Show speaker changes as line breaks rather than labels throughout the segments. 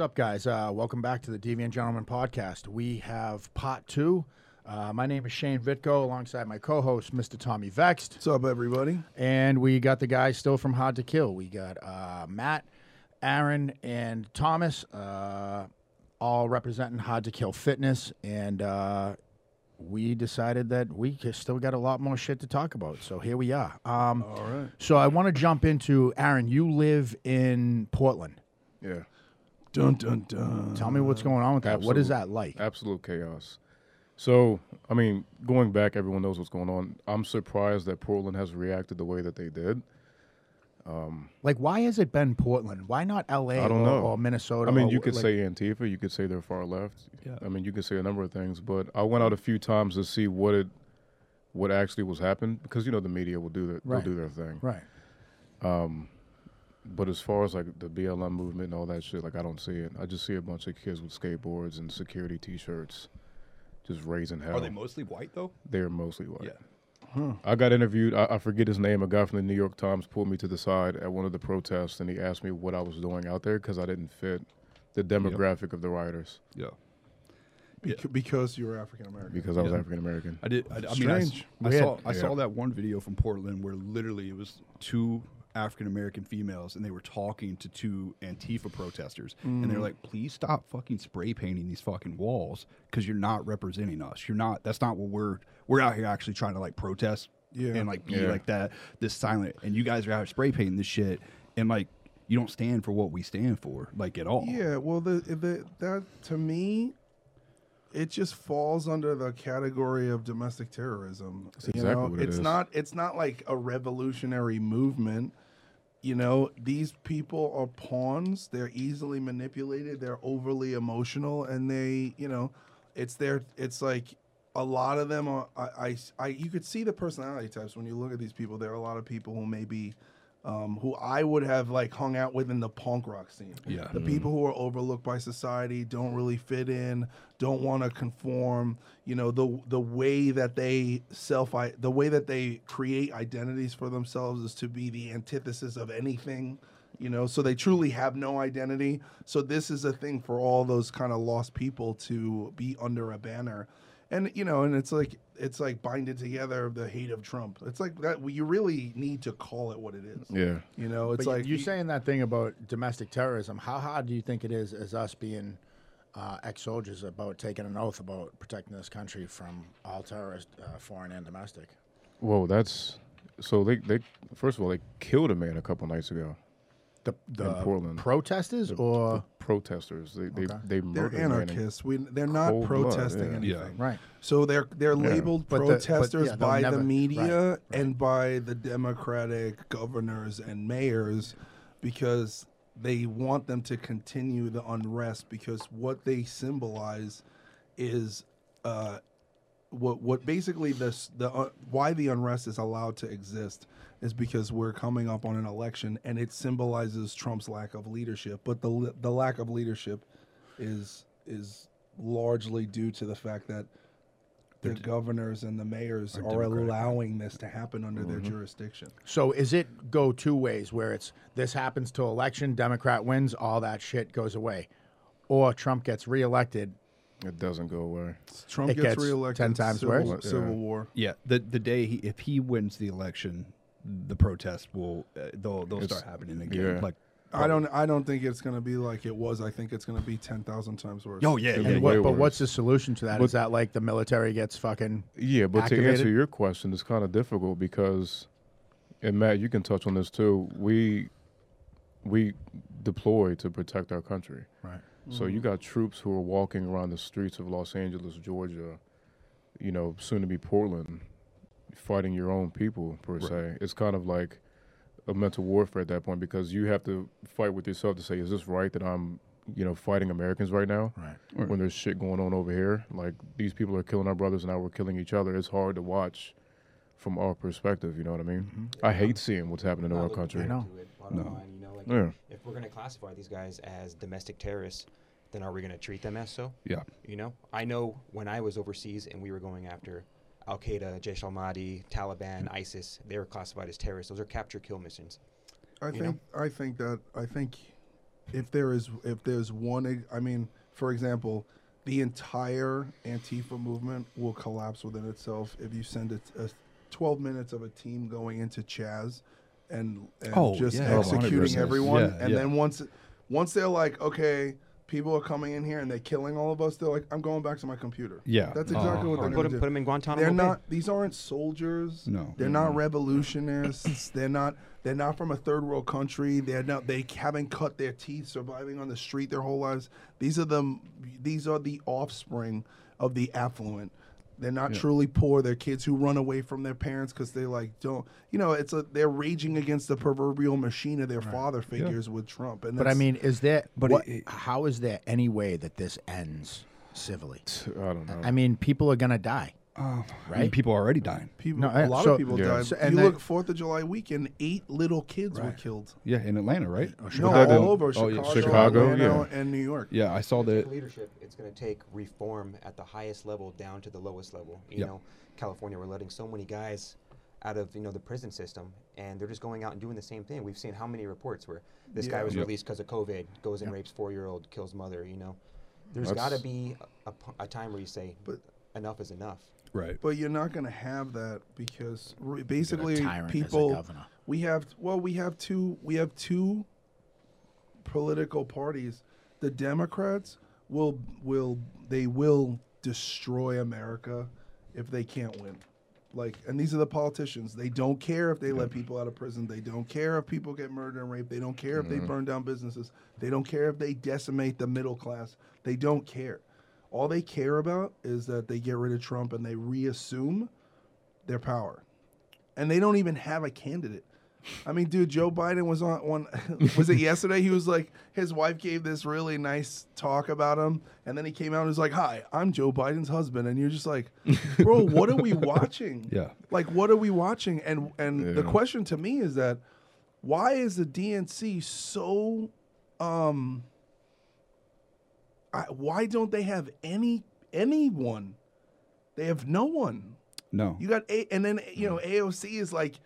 What's up, guys? Uh, welcome back to the Deviant Gentleman podcast. We have pot two. Uh, my name is Shane Vitko, alongside my co-host, Mr. Tommy Vext,
What's up, everybody?
and we got the guys still from Hard to Kill. We got uh, Matt, Aaron, and Thomas, uh, all representing Hard to Kill Fitness, and uh, we decided that we still got a lot more shit to talk about. So here we are. Um,
All right.
so I want to jump into Aaron. You live in Portland.
Yeah,
Dun dun dun.
Tell me what's going on with that. What is that like?
absolute chaos. So, I mean, going back, everyone knows what's going on. I'm surprised that Portland has reacted the way that they did.
Um, like, why has it been Portland? Why not L.A.
I don't
or,
know.
or Minnesota?
I mean,
or,
you could
like-
say Antifa, you could say they're far left.
Yeah.
I mean, you could say a number of things, but I went out a few times to see what it, what actually was happening because you know the media will do that.
Right.
they'll do their thing.
right.
Um, But as far as like the BLM movement and all that shit, like I don't see it. I just see a bunch of kids with skateboards and security T-shirts, just raising hell.
Are they mostly white though?
They're mostly white.
Yeah.
I got interviewed. I, I forget his name. A guy from the New York Times pulled me to the side at one of the protests, and he asked me what I was doing out there because I didn't fit the demographic of the rioters
Yeah.
Bec- Because you were African American.
because I was
Yeah.
African American.
I did. I, I mean, I, s-
Strange.
I
Weird.
saw I
Yeah.
saw that one video from Portland where literally it was two African American females and they were talking to two Antifa protesters and they're mm. like, "Please stop fucking spray painting these fucking walls because you're not representing us. You're not. That's not what we're. We're out here actually trying to like protest
Yeah.
and like be
Yeah.
like that. This silent and you guys are out here spray painting this shit and like." You don't stand for what we stand for, like at all.
Yeah, well, the, the that to me, it just falls under the category of domestic terrorism. you
exactly
know,
what it
it's
is.
not. It's not like a revolutionary movement. You know, these people are pawns. They're easily manipulated. They're overly emotional, and they, you know, it's their. It's like a lot of them are. I, I, I you could see the personality types when you look at these people. There are a lot of people who maybe. Um, who I would have like hung out with in the punk rock scene.
Yeah.
The people who are overlooked by society don't really fit in, don't want to conform. You know, the the way that they self the way that they create identities for themselves is to be the antithesis of anything. You know, so they truly have no identity. So this is a thing for all those kind of lost people to be under a banner. And you know, and it's like it's like binding together the hate of Trump. It's like that you really need to call it what it is.
Yeah.
You know, it's
But
like
you're saying that thing about domestic terrorism. How hard do you think it is as us being uh, ex-soldiers about taking an oath about protecting this country from all terrorists, uh, foreign and domestic?
Whoa, that's so they they first of all they killed a man a couple nights ago.
The the
Portland.
protesters or
The protesters they they
Okay.
they
they're
murdered a man in-
anarchists. We they're not
cold blood,
protesting
yeah.
anything.
Yeah.
right?
So they're they're
Yeah.
labeled
But the- but,
protesters
yeah,
by
never-
the media
right,
and by the Democratic governors and mayors because they want them to continue the unrest because what they symbolize is uh, what what basically this the uh, why the unrest is allowed to exist is because we're coming up on an election and it symbolizes Trump's lack of leadership but the the lack of leadership is is largely due to the fact that the governors and the mayors
Are
are, allowing this to happen under their
Mm-hmm.
jurisdiction.
So is it go two ways where it's this happens to election, Democrat wins, all that shit goes away, or Trump gets reelected?
It doesn't go away.
Trump
It
gets,
gets
reelected
10 times
civil,
worse?
Civil
Yeah.
war.
Yeah, the the day he if he wins the election, the protests will uh, they'll they'll
It's-
start happening again.
yeah.
Like,
I don't. I don't think it's going to be like it was. I think it's going to be ten thousand times worse.
oh yeah, yeah,
be
And what, but
worse.
what's the solution to that?
But-
that like the military gets fucking
Yeah, but to answer your question, it's kind of difficult because, and Matt, you can touch on this too. We we deploy to protect our country.
right?
So you mm-hmm. got troops who are walking around the streets of Los Angeles, Georgia, you know, soon to be Portland, fighting your own people per se. It's kind of like a mental warfare at that point because you have to fight with yourself to say, is this right that I'm, you know, fighting Americans right now?
Right.
When there's shit going on over here, like these people are killing our brothers and now we're killing each other. It's hard to watch from our perspective. You know what I mean? Mm-hmm. I hate seeing what's happening in our country.
I know.
it,
No.
line, you know, like
Yeah.
if we're going to classify these guys as domestic terrorists, then are we going to treat them as so?
yeah.
You know, I know when I was overseas and we were going after Al Qaeda, Jaish al Mahdi, Taliban, ISIS, they were classified as terrorists. Those are capture kill missions.
I
you
think. I think that. I think. if there is if there's one I mean, for example, the entire Antifa movement will collapse within itself if you send it a 12 minutes of a team going into Chaz and, and
Oh,
just
yeah. Oh,
executing everyone
Yeah,
and
yeah.
then once once they're like okay people are coming in here and they're killing all of us they're like i'm going back to my computer.
Yeah.
that's
Uh,
exactly what they're
put
going
them,
to
put
do
'em in Guantanamo
they're
Bay.
not these aren't soldiers.
No.
they're not revolutionists. They're not they're not from a third world country. They're not they haven't cut their teeth surviving on the street their whole lives. These are the these are the offspring of the affluent they're not truly poor they're kids who run away from their parents because they like don't you know it's a they're raging against the proverbial machine of their father figures with trump and
But I mean, is there?
But
what,
it-
how is there any way that this ends civilly?
I don't know.
I mean, people are gonna die.
Um, I mean,
Right?
people are already dying.
people
No,
a
I-
lot
so-
of people
Yeah.
died
So- and
you
they-
look fourth of july weekend eight little kids were killed
Yeah, in Atlanta, right?
Oh,
no
all
in-
over
oh,
chicago,
yeah,
Chicago,
Atlanta,
yeah.
and new york
Yeah, I saw that.
leadership, it's going to take reform at the highest level down to the lowest level. You
Yeah.
know, California, we're letting so many guys out of you know the prison system, and they're just going out and doing the same thing. We've seen how many reports where this guy was
Yep.
released because of COVID, goes and rapes four-year-old, kills mother. You know, there's got to be a time where you say,
But-
enough is enough.
Right.
But you're not going to have that because re- basically
tyrant as a
people
governor.
we have well we have two we have two political parties. The Democrats will will they will destroy America if they can't win. Like and these are the politicians. They don't care if they let people out of prison. They don't care if people get murdered and raped. They don't care if they mm-hmm. burn down businesses. They don't care if they decimate the middle class. They don't care. All they care about is that they get rid of Trump and they reassume their power. And they don't even have a candidate. I mean, dude, Joe Biden was on one. Was it yesterday? He was like, his wife gave this really nice talk about him, and then he came out and was like, "Hi, I'm Joe Biden's husband," and you're just like, "Bro, what are we watching?
Yeah.
like what are we watching?" And and the question to me is that, why is the DNC so, um, I, why don't they have any anyone? They have no one.
No.
You got a, and then you know AOC is like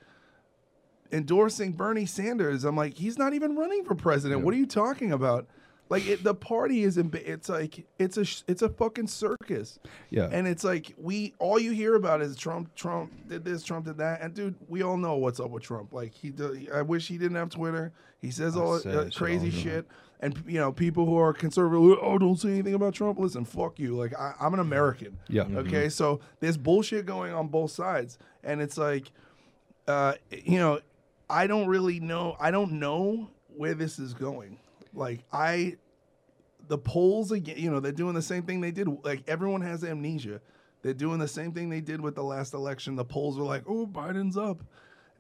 endorsing Bernie Sanders. I'm like, he's not even running for president. What are you talking about? Like it, the party is in. It's like it's a it's a fucking circus.
Yeah.
And it's like we all you hear about is Trump. Trump did this. Trump did that. And dude, we all know what's up with Trump. Like he, do, I wish he didn't have Twitter. He says all uh, crazy shit. And you know, people who are conservative, oh, don't say anything about Trump. Listen, fuck you. Like I, I'm an American.
Yeah.
Okay. So there's bullshit going on both sides, and it's like, uh, you know, I don't really know. I don't know where this is going. Like I, the polls again. You know, they're doing the same thing they did. Like everyone has amnesia. They're doing the same thing they did with the last election. The polls were like, oh, Biden's up,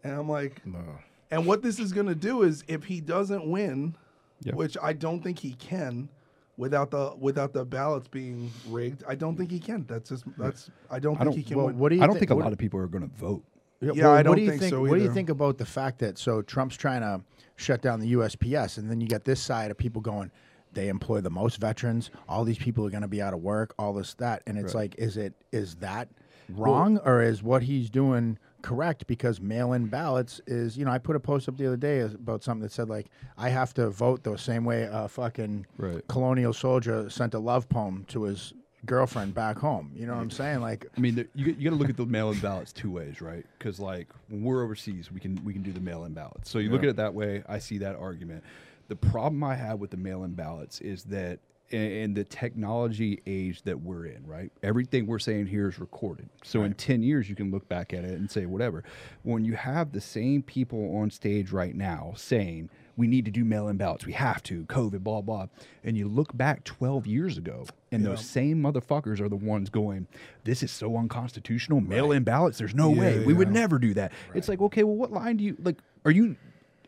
and I'm like,
no.
and what this is going to do is if he doesn't win,
Yeah.
which I don't think he can without the without the ballots being rigged, I don't think he can. That's just that's I don't think
don't-
he can
Well,
win.
what do you
I don't
thi-
think a lot of people are going to vote.
Yeah,
well,
I don't
do you
think
think
so
What do you think about the fact that so Trump's trying to shut down the USPS, and then you got this side of people going, they employ the most veterans. All these people are going to be out of work. All this that, and it's like, is it is that wrong or is what he's doing correct? Because mail-in ballots is, you know, I put a post up the other day about something that said like, I have to vote the same way a fucking
Right.
colonial soldier sent a love poem to his girlfriend back home. You know what I'm saying? Like,
I mean, there- you, you got to look at the mail-in ballots two ways, right? Because like when we're overseas, we can we can do the mail-in ballots. So you look at it that way. I see that argument. The problem I have with the mail-in ballots is that in, in the technology age that we're in, right? Everything we're saying here is recorded. So in ten years, you can look back at it and say whatever. When you have the same people on stage right now saying we need to do mail-in ballots, we have to, COVID, blah blah, and you look back twelve years ago, and those same motherfuckers are the ones going, "This is so unconstitutional. Mail-in ballots. There's no way
Yeah,
we would never do that." It's like, okay, well, what line do you like? Are you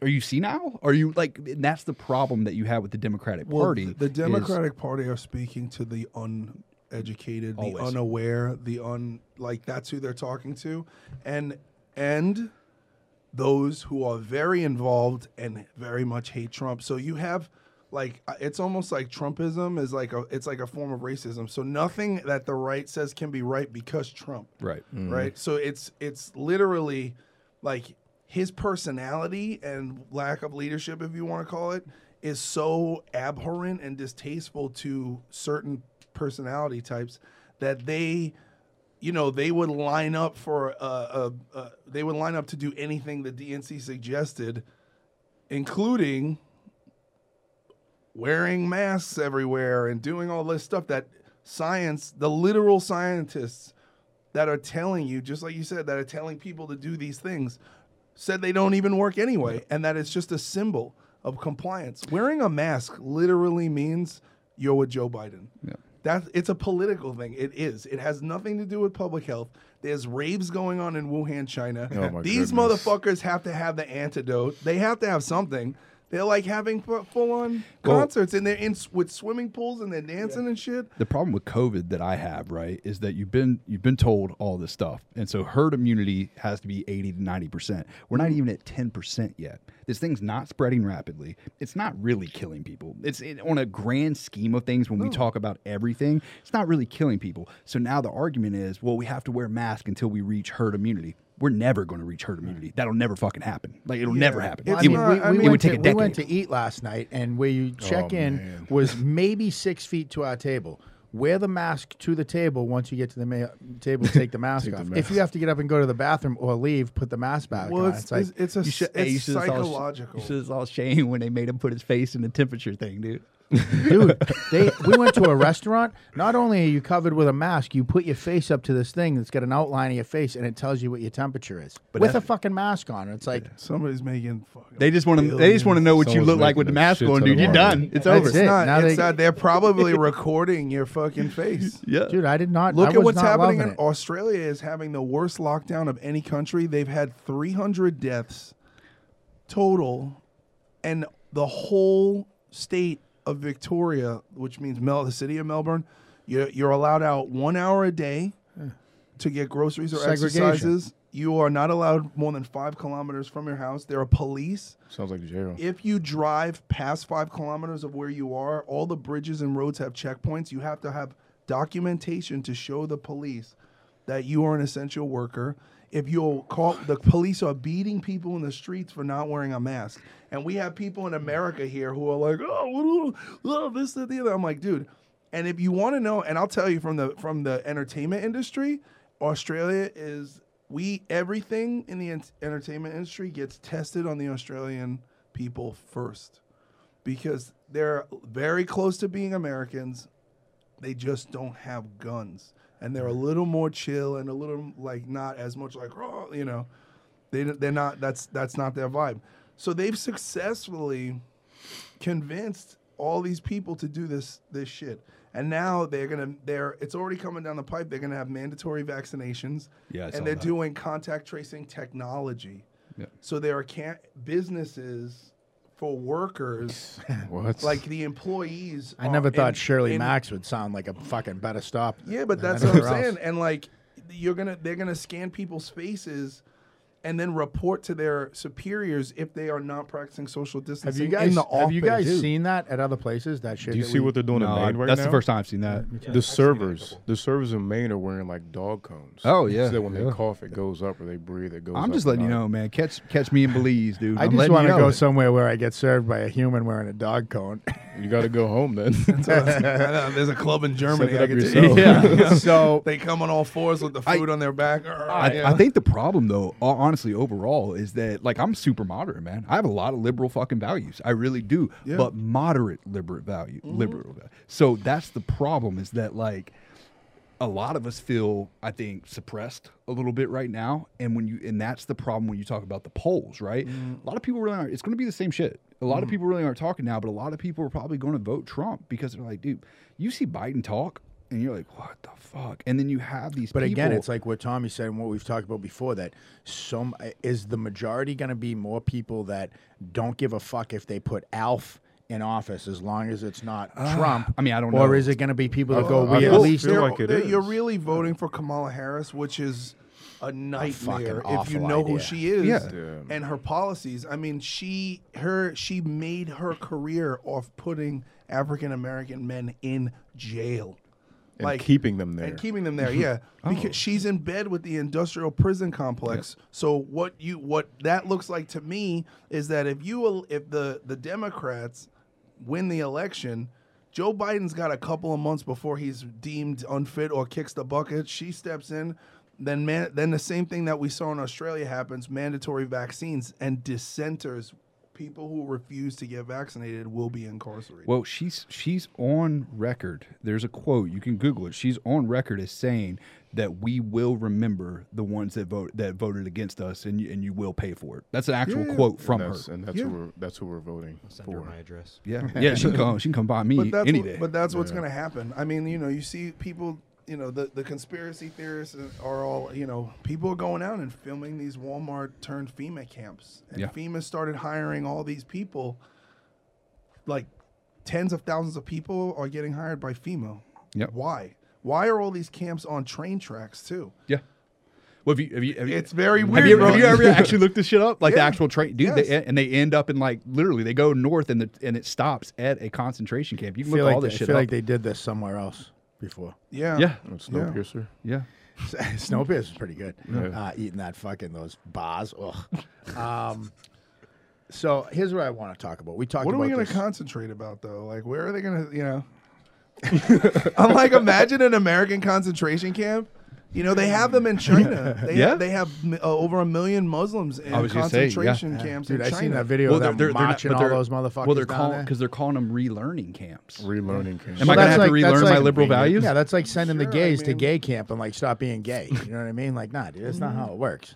are you senile? Are you like? And that's the problem that you have with the Democratic
Well,
Party.
th- the
is-
Democratic Party are speaking to the uneducated, the
Always.
unaware, the un like that's who they're talking to, and and those who are very involved and very much hate Trump. So you have like uh, it's almost like Trumpism is like a it's like a form of racism. So nothing that the right says can be right because Trump
right.
right? So it's it's literally like his personality and lack of leadership, if you want to call it, is so abhorrent and distasteful to certain personality types that they you know they would line up for uh, uh, uh, they would line up to do anything the DNC suggested including wearing masks everywhere and doing all this stuff that science the literal scientists that are telling you just like you said that are telling people to do these things said they don't even work anyway and that it's just a symbol of compliance wearing a mask literally means you're with Joe Biden
Yeah.
that it's a political thing. It is. It has nothing to do with public health. There's raves going on in Wuhan, China.
Oh
These
goodness.
motherfuckers have to have the antidote. They have to have something. They're like having full on
Well-
concerts and they're in with swimming pools and they're dancing and shit.
the problem with COVID that I have, right, is that you've been you've been told all this stuff, and so herd immunity has to be eighty to ninety percent. We're not mm-hmm. even at ten percent yet. This thing's not spreading rapidly. It's not really killing people. It's it, on a grand scheme of things. When we talk about everything, it's not really killing people. So now the argument is, well, we have to wear masks until we reach herd immunity. We're never going to reach herd immunity. That'll never fucking happen. Like it'll never happen.
It's
It
mean,
would-
not-
we,
I
we,
mean-
went
would
to,
take a
we went to eat last night, and where you oh, check
Oh,
in
man.
was maybe six feet to our table. Wear the mask to the table. Once you get to the ma- table, take the mask
Take the
off.
mask.
If you have to get up and go to the bathroom or leave, put the mask back
Well,
on.
it's,
It's like,
it's, it's a
You should-
it's
hey, you should have saw-
psychological.
You should have saw Shane when they made him put his face in the temperature thing, dude.
Dude, they we went to a restaurant. Not only are you covered with a mask, you put your face up to this thing that's got an outline of your face, and it tells you what your temperature is
But
with a
that's-
fucking mask on. It's like
Somebody's making fucking.
They just want to. They just want to know what you
Someone's
look like with the
making a
mask
shit
on,
ton
dude.
of
You're
money.
done. It's
That's
over.
It's
it.
not.
Now
it's
they-
not. They're probably recording your fucking face.
Yeah.
dude, I did not.
Look
I
at
was
what's
not
happening in
it.
Australia is having the worst lockdown of any country. They've had 300 deaths total and the whole state of Victoria, which means Mel, the city of Melbourne, you're, you're allowed out 1 hour a day to get groceries or exercises. You are not allowed more than 5 kilometers from your house. There are police
Sounds like jail.
if you drive past five kilometers of where you are, all the bridges and roads have checkpoints. You have to have documentation to show the police that you are an essential worker. If you'll call, the police are beating people in the streets for not wearing a mask. And we have people in America here who are like, oh, oh this, that, the other. I'm like, dude. And if you want to know, and I'll tell you from the from the entertainment industry, Australia is we everything in the ent- entertainment industry gets tested on the Australian people first because they're very close to being Americans. They just don't have guns, and they're a little more chill and a little like not as much like oh, you know, they they're not. That's that's not their vibe. So they've successfully convinced all these people to do this this shit. And now they're gonna they're it's already coming down the pipe. They're gonna have mandatory vaccinations.
Yeah,
and they're
that.
doing contact tracing technology.
Yeah.
So there are can businesses for workers,
What?
like the employees.
I
are
never thought
in-
Shirley
in-
Max would sound like a fucking better stop.
Yeah, but
than
that's what I'm
anywhere else.
saying. And like you're gonna they're gonna scan people's faces and then report to their superiors if they are not practicing social
Have
distancing
you guys
in the
have you guys
office.
seen that at other places? That shit.
Do you see
we-
what they're doing
No,
in Maine right
that's
now?
the first time I've seen that.
The servers, the servers in Maine are wearing like dog cones.
Oh, yeah,
so that when
yeah.
they cough, it goes up, or they breathe, it goes. Up.
I'm
up
just letting you
up.
know, man. Catch catch me in Belize, dude.
I
I'm
just
letting
want
you
to
know.
go somewhere where I get served by a human wearing a dog cone.
You got to go home then.
There's a club in Germany.
Set
I
up
can tell
yeah. So
They come on all fours with the
I-
food on their back.
I, think the problem, though, ho- honestly, overall, is that like I'm super moderate, man. I have a lot of liberal fucking values. I really do,
Yeah.
but moderate mm-hmm. liberal value, liberal. value. So that's the problem. Is that like a lot of us feel, I think, suppressed a little bit right now, and when you and that's the problem when you talk about the polls, right? Mm-hmm. A lot of people really aren't. It's going to be the same shit. A lot of mm-hmm. people really aren't talking now, but a lot of people are probably going to vote Trump because they're like, dude, you see Biden talk. And you're like, what the fuck? And then you have these.
But again, it's like what Tommy said and what we've talked about before. That some is the majority going to be more people that don't give a fuck if they put Alf in office as long as it's not Trump.
Ah, I mean, I don't
Or
know.
Or is it going to be people that
I-
go,
I
we at
feel-
least
feel like it
they're- You're really voting for Kamala Harris, which is a nightmare if you
awful
know who she is
Yeah.
Yeah.
and her policies. I mean, she her she made her career off putting African American men in jail.
And keeping them there.
and keeping them there. Yeah, oh. because she's in bed with the industrial prison complex. So what you what that looks like to me is that if you if the the Democrats win the election. Joe Biden's got a couple of months before he's deemed unfit or kicks the bucket. She steps in. Then, man, then the same thing that we saw in Australia happens: mandatory vaccines and dissenters, people who refuse to get vaccinated, will be incarcerated.
Well, she's she's on record. There's a quote you can Google it. She's on record as saying that we will remember the ones that vote that voted against us, and you, and you will pay for it. That's an actual
Yeah.
quote from
and
her.
and that's
Yeah.
who we're that's who we're voting
Send her
for.
my address.
Yeah, yeah. She can come. She can come by me
but that's
any
what,
day.
but that's what's
Yeah.
going to happen. I mean, you know, you see people, you know, the the conspiracy theorists are all, you know, people are going out and filming these Walmart turned FEMA camps, and
Yeah.
FEMA started hiring all these people. Like tens of thousands of people are getting hired by FEMA.
Yep.
Why? Why are all these camps on train tracks too?
yeah. Well, have you, have you, have you,
It's very
have
weird.
you,
bro.
have you ever actually looked this shit up? Like the actual train, dude.
Yes.
They, and they end up in like literally, they go north and the and it stops at a concentration camp. You can look
like
all
they,
this
I
shit
feel
up.
like they did this somewhere else before.
Yeah.
yeah,
It's
Yeah.
Snowpiercer.
yeah.
Snowpiercer is pretty good.
Yeah.
Uh, eating that fucking those bars. Ugh. um, so here's what I want to talk about. We talked
What are
about
we going
this.
to concentrate about though? Like, where are they going to, you know? I'm like, imagine an American concentration camp. You know, they have them in China. They
Yeah.
have, they have uh, over a million Muslims in
I say, yeah.
concentration camps
Dude,
in
I
China.
seen that video
Well,
of
they're,
them
they're, they're not,
marching all those motherfuckers
well, they're calling
there.
because they're calling them relearning camps.
Relearning camp.
Am I gonna have to relearn
that's
my liberal values?
Yeah, that's like sending the
Sure, I
gays to gay camp and like stop being gay. You know what I mean? Like, nah, dude, that's not how it works.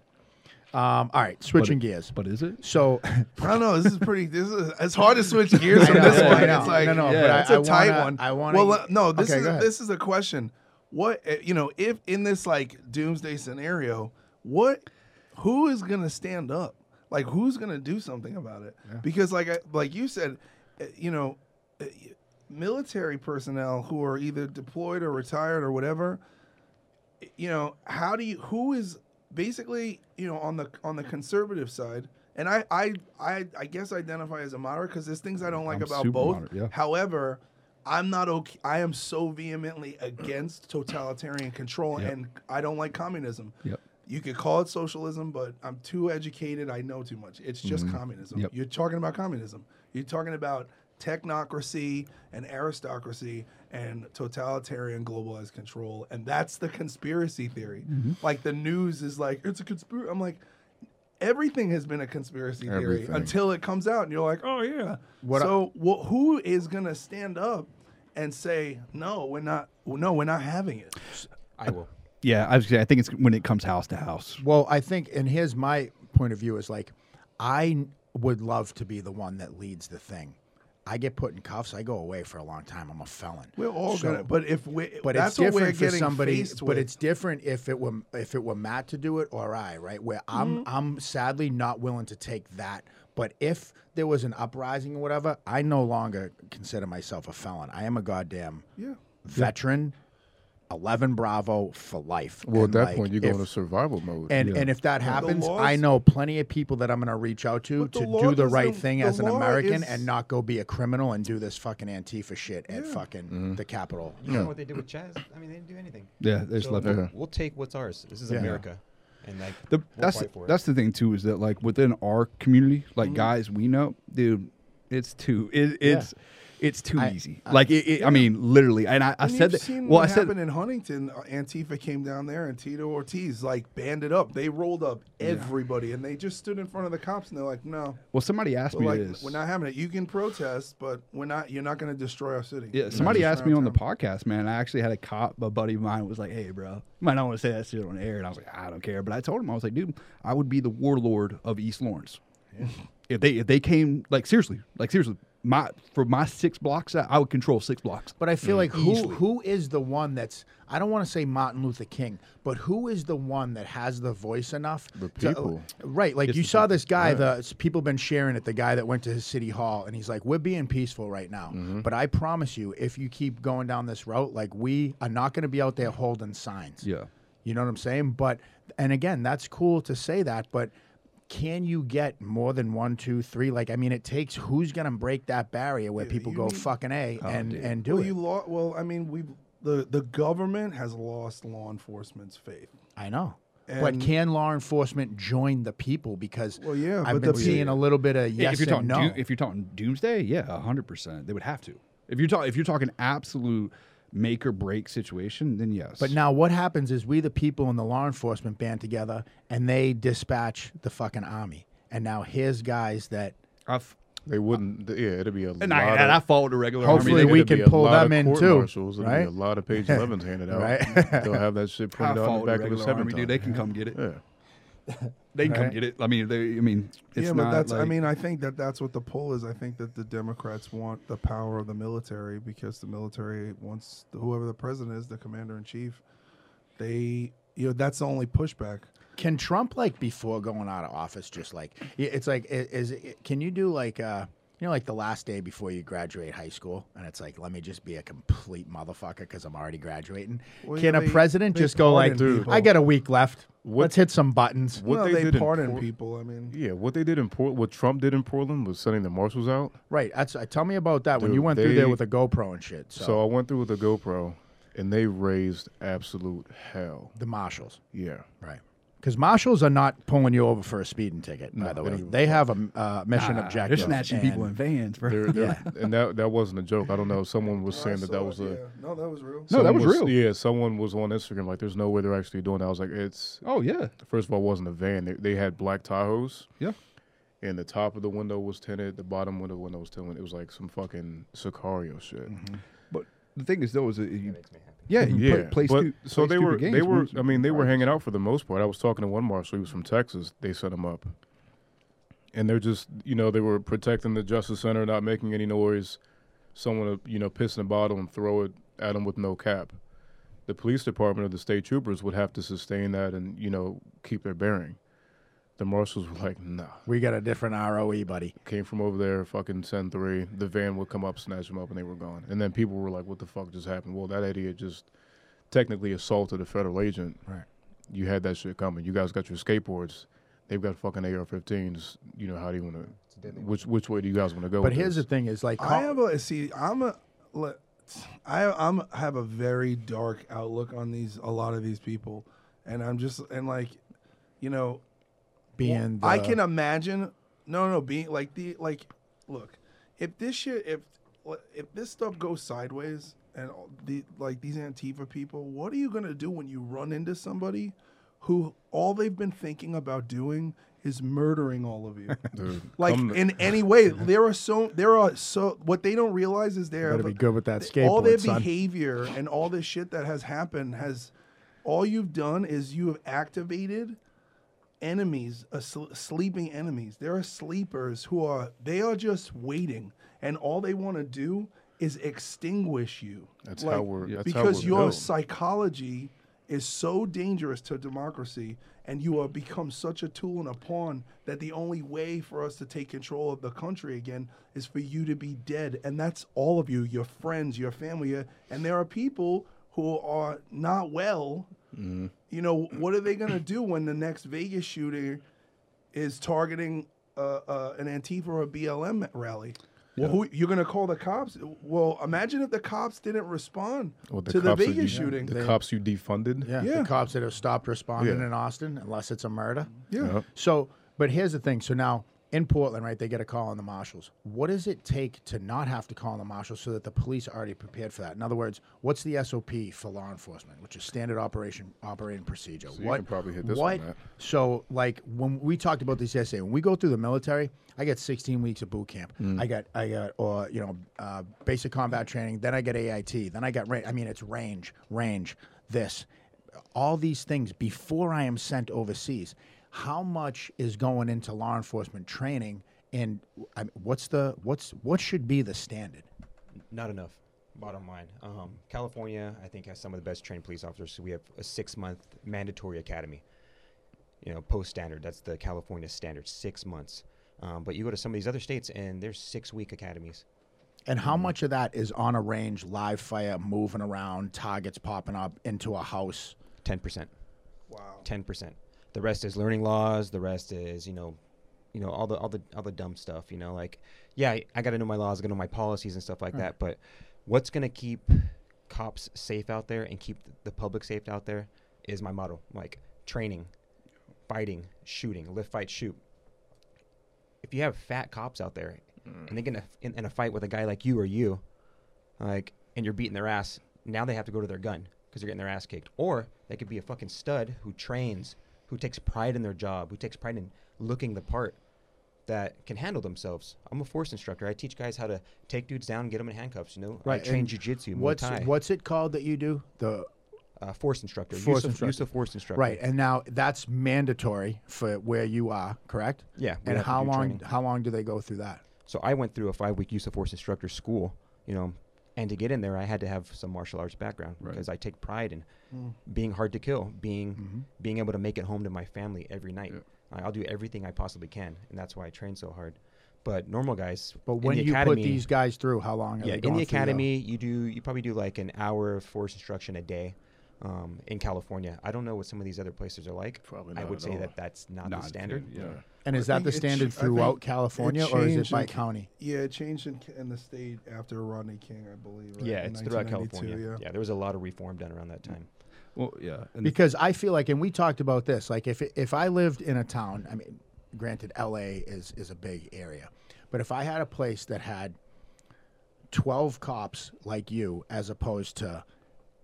Um, all right, switching gears.
But is it?
So,
I don't know. This is pretty. This is. It's hard to switch gears from this one. It's like
No, no,
Yeah.
but
it's a
I
tight
wanna,
one.
I want
Well, uh, no. This
okay,
is this is a question. What uh, you know? If in this like doomsday scenario, what who is gonna stand up? Like who's gonna do something about it? Because like I, like you said, uh, you know, uh, military personnel who are either deployed or retired or whatever. You know, how do you? Who is basically you know on the on the conservative side? And I I I, I guess identify as a moderate because there's things I don't like
I'm
about both.
moderate, yeah.
However, I'm not okay. I am so vehemently against totalitarian control,
Yep.
and I don't like communism.
Yep.
You could call it socialism, but I'm too educated. I know too much. It's just communism.
Mm-hmm. Yep.
You're talking about communism. You're talking about technocracy and aristocracy and totalitarian globalized control. And that's the conspiracy theory.
Mm-hmm.
Like the news is like, it's a conspiracy. I'm like, everything has been a conspiracy theory
Everything.
until it comes out and you're like, oh, yeah.
What I-
so wh- who is going to stand up and say, no, we're not, no, we're not having it?
I will.
Yeah, I, was, I think it's when it comes house to house.
Well, I think, and here's my point of view: is like, I would love to be the one that leads the thing. I get put in cuffs. I go away for a long time. I'm a felon.
We're all
So-
gonna, but if we,
but
that's
it's
what we're
different for
getting
somebody.
faced
But
with.
it's different if it were if it were Matt to do it or I, right? Where I'm
Mm-hmm.
I'm sadly not willing to take that. But if there was an uprising or whatever, I no longer consider myself a felon. I am a goddamn
yeah.
veteran. Eleven Bravo for life.
Well, at that
like,
point, you go
if-
into survival mode.
and
Yeah.
and if that happens,
laws-
I know plenty of people that I'm going to reach out to
But the
to do the right
doesn't-
thing
the
as an American
is-
and not go be a criminal and do this fucking Antifa shit at fucking
Mm-hmm.
the Capitol.
You know what they did with Chaz? I mean, they didn't do anything.
Yeah, they just
So
left
we'll,
Yeah.
we'll take what's ours. This is
Yeah.
America, and like
The,
we'll
that's
fight for it.
that's the thing too is that like within our community,
Mm-hmm.
like guys we know, dude, it's too it, it's it's too
I-
easy. like it, it, I mean, literally. And I, I
And
said
you've
that.
seen
Well, I said
happened in Huntington. Antifa came down there, and Tito Ortiz like banded up. They rolled up everybody, and they just stood in front of the cops, and they're like, "No,
well, somebody asked me
like,
this.
we're not having it. You can protest, but we're not. You're not going to destroy our city."
Yeah,
You're
somebody asked me on the podcast, man. I actually had a cop, a buddy of mine was like, "Hey, bro, you might not want to say that shit on air," and I was like, "I don't care," but I told him I was like, "Dude, I would be the warlord of East Lawrence if they if they came like seriously, like seriously, my for my six blocks, I would control six blocks."
But I feel like who
Easily.
who is the one that's I don't want to say Martin Luther King, but who is the one that has the voice enough?
The
to-
people.
right? Like
It's
you saw
people.
this guy. The s- people been sharing it. The guy that went to his city hall, and he's like, "We're being peaceful right now,
Mm-hmm.
but I promise you, if you keep going down this route, like we are not going to be out there holding signs."
Yeah.
You know what I'm saying? But and again, that's cool to say that, but can you get more than one, two, three? Like, I mean, it takes who's gonna break that barrier where people
you
go
need-
fucking a oh, and
dude.
and do
well,
it?
you lo- Well, I mean, we the the government has lost law enforcement's faith.
I know. but can law enforcement join the people? Because
Well, yeah,
I've
but
been
the-
seeing a little bit of
Yeah,
yes
if you're
and
talking
no.
doom- if you're talking doomsday, yeah, hundred percent, they would have to. If you're talking if you're talking absolute make or break situation, then yes.
But now what happens is we the people in the law enforcement band together and they dispatch the fucking army. And now here's guys that
I've,
They wouldn't. th- Yeah, it'd be a
and
lot
I,
of,
and I followed the regular
Hopefully
army.
we can pull them in too,
Marshals. It'd
right?
be a lot of page 11s handed out.
Right.
They'll have that shit printed out in the
the
back of the
regular
seven
army, dude. They can come get it.
Yeah.
They can come get it. I mean, they. I mean, it's
yeah,
not
but that's. I mean, I think that that's what the pull is. I think that the Democrats want the power of the military because the military wants whoever the president is, the commander in chief. They, you know, that's the only pushback.
can Trump like before going out of office just like it's like i- is it, can you do like uh you know like the last day before you graduate high school and it's like let me just be a complete motherfucker because I'm already graduating.
Well,
can
yeah,
a
they-
president
they
just go like
pardon people.
I got a week left.
What-
Let's hit some buttons.
What
well,
they
they,
did in
pardon people. I mean,
Yeah, what they did in Port, what Trump did in Portland was sending the marshals out.
Right. That's uh, tell me about that when
Dude,
you went through there with a GoPro and shit. So,
So I went through with a GoPro, and they raised absolute hell.
the marshals.
Yeah,
Right. Because marshals are not pulling you over for a speeding ticket. by
No,
the way,
don't give a
they have a uh, mission
Nah,
objective.
They're snatching people in vans, bro.
They're- they're- and that that wasn't a joke. I don't know. Someone was saying that that was a.
yeah. no, that was real.
No, that
someone
was real.
Yeah, someone was on Instagram like, "There's no way they're actually doing that." I was like, "It's
oh yeah,
first of all, it wasn't a van. They, they had black Tahoes,
yeah.
and the top of the window was tinted, the bottom window window was tinted. It was like some fucking Sicario shit.
But the thing is, though, is that you,
makes me happy.
yeah, you
yeah,
play, play
but
stu-
so they were
stupid
they were. I mean, they were hanging out for the most part. I was talking to one marshal. He was from Texas. They set him up, and they're just you know they were protecting the Justice Center, not making any noise. Someone uh, you know piss in a bottle and throw it at them with no cap. The police department or the state troopers would have to sustain that and you know keep their bearing. The marshals were like, nah.
We got a different ROE, buddy.
Came from over there, fucking send three. The van would come up, snatch them up, and they were gone. And then people were like, "What the fuck just happened?" Well, that idiot just technically assaulted a federal agent.
Right.
You had that shit coming. You guys got your skateboards. They've got fucking AR-15s. You know, how do you want
It's a deadly
to? Which which way do you guys want to go?
But
with
here's the thing: is like
I uh, have a see. I'm a. le- I I'm have a very dark outlook on these a lot of these people, and I'm just and like, you know,
being.
I
the-
can imagine. No, no, being like the like. Look, if this shit, if if this stuff goes sideways, and the like these Antifa people, what are you gonna do when you run into somebody who all they've been thinking about doing is murdering all of you?
Dude,
like in any way, there are so there are so what they don't realize is there
Better be good with that
all their
son.
behavior and all this shit that has happened has all you've done is you have activated enemies uh, sl- sleeping enemies there are sleepers who are they are just waiting and all they want to do is extinguish you
That's how we're- that's how
because
we're
your
built.
psychology is so dangerous to democracy and you have become such a tool and a pawn that the only way for us to take control of the country again is for you to be dead and that's all of you your friends your family uh, and there are people who are not well
Mm-hmm.
you know what are they going to do when the next vegas shooter is targeting uh, uh, an antifa or a blm rally well, who, you're going to call the cops? Well, imagine if the cops didn't respond
Well,
to the
cops
Vegas
you-
shooting.
The cops you defunded.
yeah,
Yeah.
the cops that have stopped responding
Yeah.
in Austin, unless it's a murder.
Yeah.
Yeah.
So, but here's the thing. So now in Portland, right, they get a call on the marshals. What does it take to not have to call on the marshals so that the police are already prepared for that? In other words, what's the SOP for law enforcement, which is standard operation operating procedure?
So you
what
can probably hit this
what?
one, Matt.
So, like when we talked about this yesterday, when we go through the military, I get 16 weeks of boot camp.
Mm.
I got, I got, or you know, uh, basic combat training. Then I get AIT. Then I got, ra- I mean, it's range, range, this, all these things before I am sent overseas. How much is going into law enforcement training, and I mean, what's the what's what should be the standard?
Not enough. Bottom line, um, California, I think, has some of the best trained police officers. So we have a six-month mandatory academy. You know, post standard. That's the California standard, six months. Um, but you go to some of these other states, and there's six-week academies.
And how
Mm-hmm.
much of that is on a range, live fire, moving around, targets popping up into a house?
Ten percent.
Wow.
Ten percent. The rest is learning laws. The rest is you know, you know all the all the all the dumb stuff. You know, like yeah, I, I got to know my laws, I got to know my policies and stuff like that. But what's gonna keep cops safe out there and keep the public safe out there is my motto. Like training, fighting, shooting, lift, fight, shoot. If you have fat cops out there and they get in a, in, in a fight with a guy like you or you, like, and you're beating their ass, now they have to go to their gun because they're getting their ass kicked. Or they could be a fucking stud who trains, who takes pride in their job, who takes pride in looking the part that can handle themselves. I'm a force instructor. I teach guys how to take dudes down get them in handcuffs. You know,
Right,
I train
and
jujitsu, Muay
What's
Thai.
what's it called that you do? The
uh, force instructor.
Force
use, of, use of force instructor.
right, and now that's mandatory for where you are, correct?
Yeah.
And how long
training.
how long do they go through that?
So I went through a five week use of force instructor school, you know, and to get in there, I had to have some martial arts background
Right.
because I take pride in
Mm.
being hard to kill, being
Mhm.
being able to make it home to my family every night.
Yeah.
I- I'll do everything I possibly can, and that's why I train so hard. But normal guys,
But
in
when
the
you
academy,
put these guys through, how long are
yeah,
they
in
going
the
through, though?
academy, you do you probably do like an hour of force instruction a day. Um, in California, I don't know what some of these other places are like.
Probably
I would
at
say
all.
that that's not,
Not
the
the
standard.
Yeah.
And is that the
think ch-
standard throughout California, or is it by
in-
county?
Yeah, it changed in, in the state after Rodney King, I believe. Right?
Yeah,
in
it's throughout California.
Yeah.
Yeah. there was a lot of reform done around that time.
Well, yeah. And the-
Because I feel like, and we talked about this, like if if I lived in a town, I mean, granted, L.A. is is a big area, but if I had a place that had twelve cops like you, as opposed to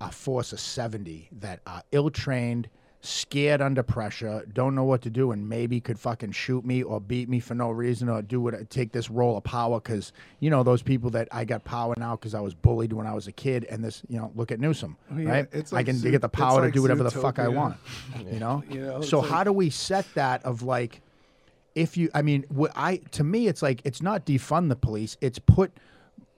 a force of seventy that are ill trained, scared under pressure, don't know what to do, and maybe could fucking shoot me or beat me for no reason or do what take this role of power because you know those people that I got power now because I was bullied when I was a kid, and this you know look at Newsom,
Oh, yeah,
right?
it's
I can get the power
like
to do whatever the fuck I
Zootopia.
want, you know.
You know,
so
it's
how do we set that of like? if you i mean what i to me it's like it's not defund the police it's put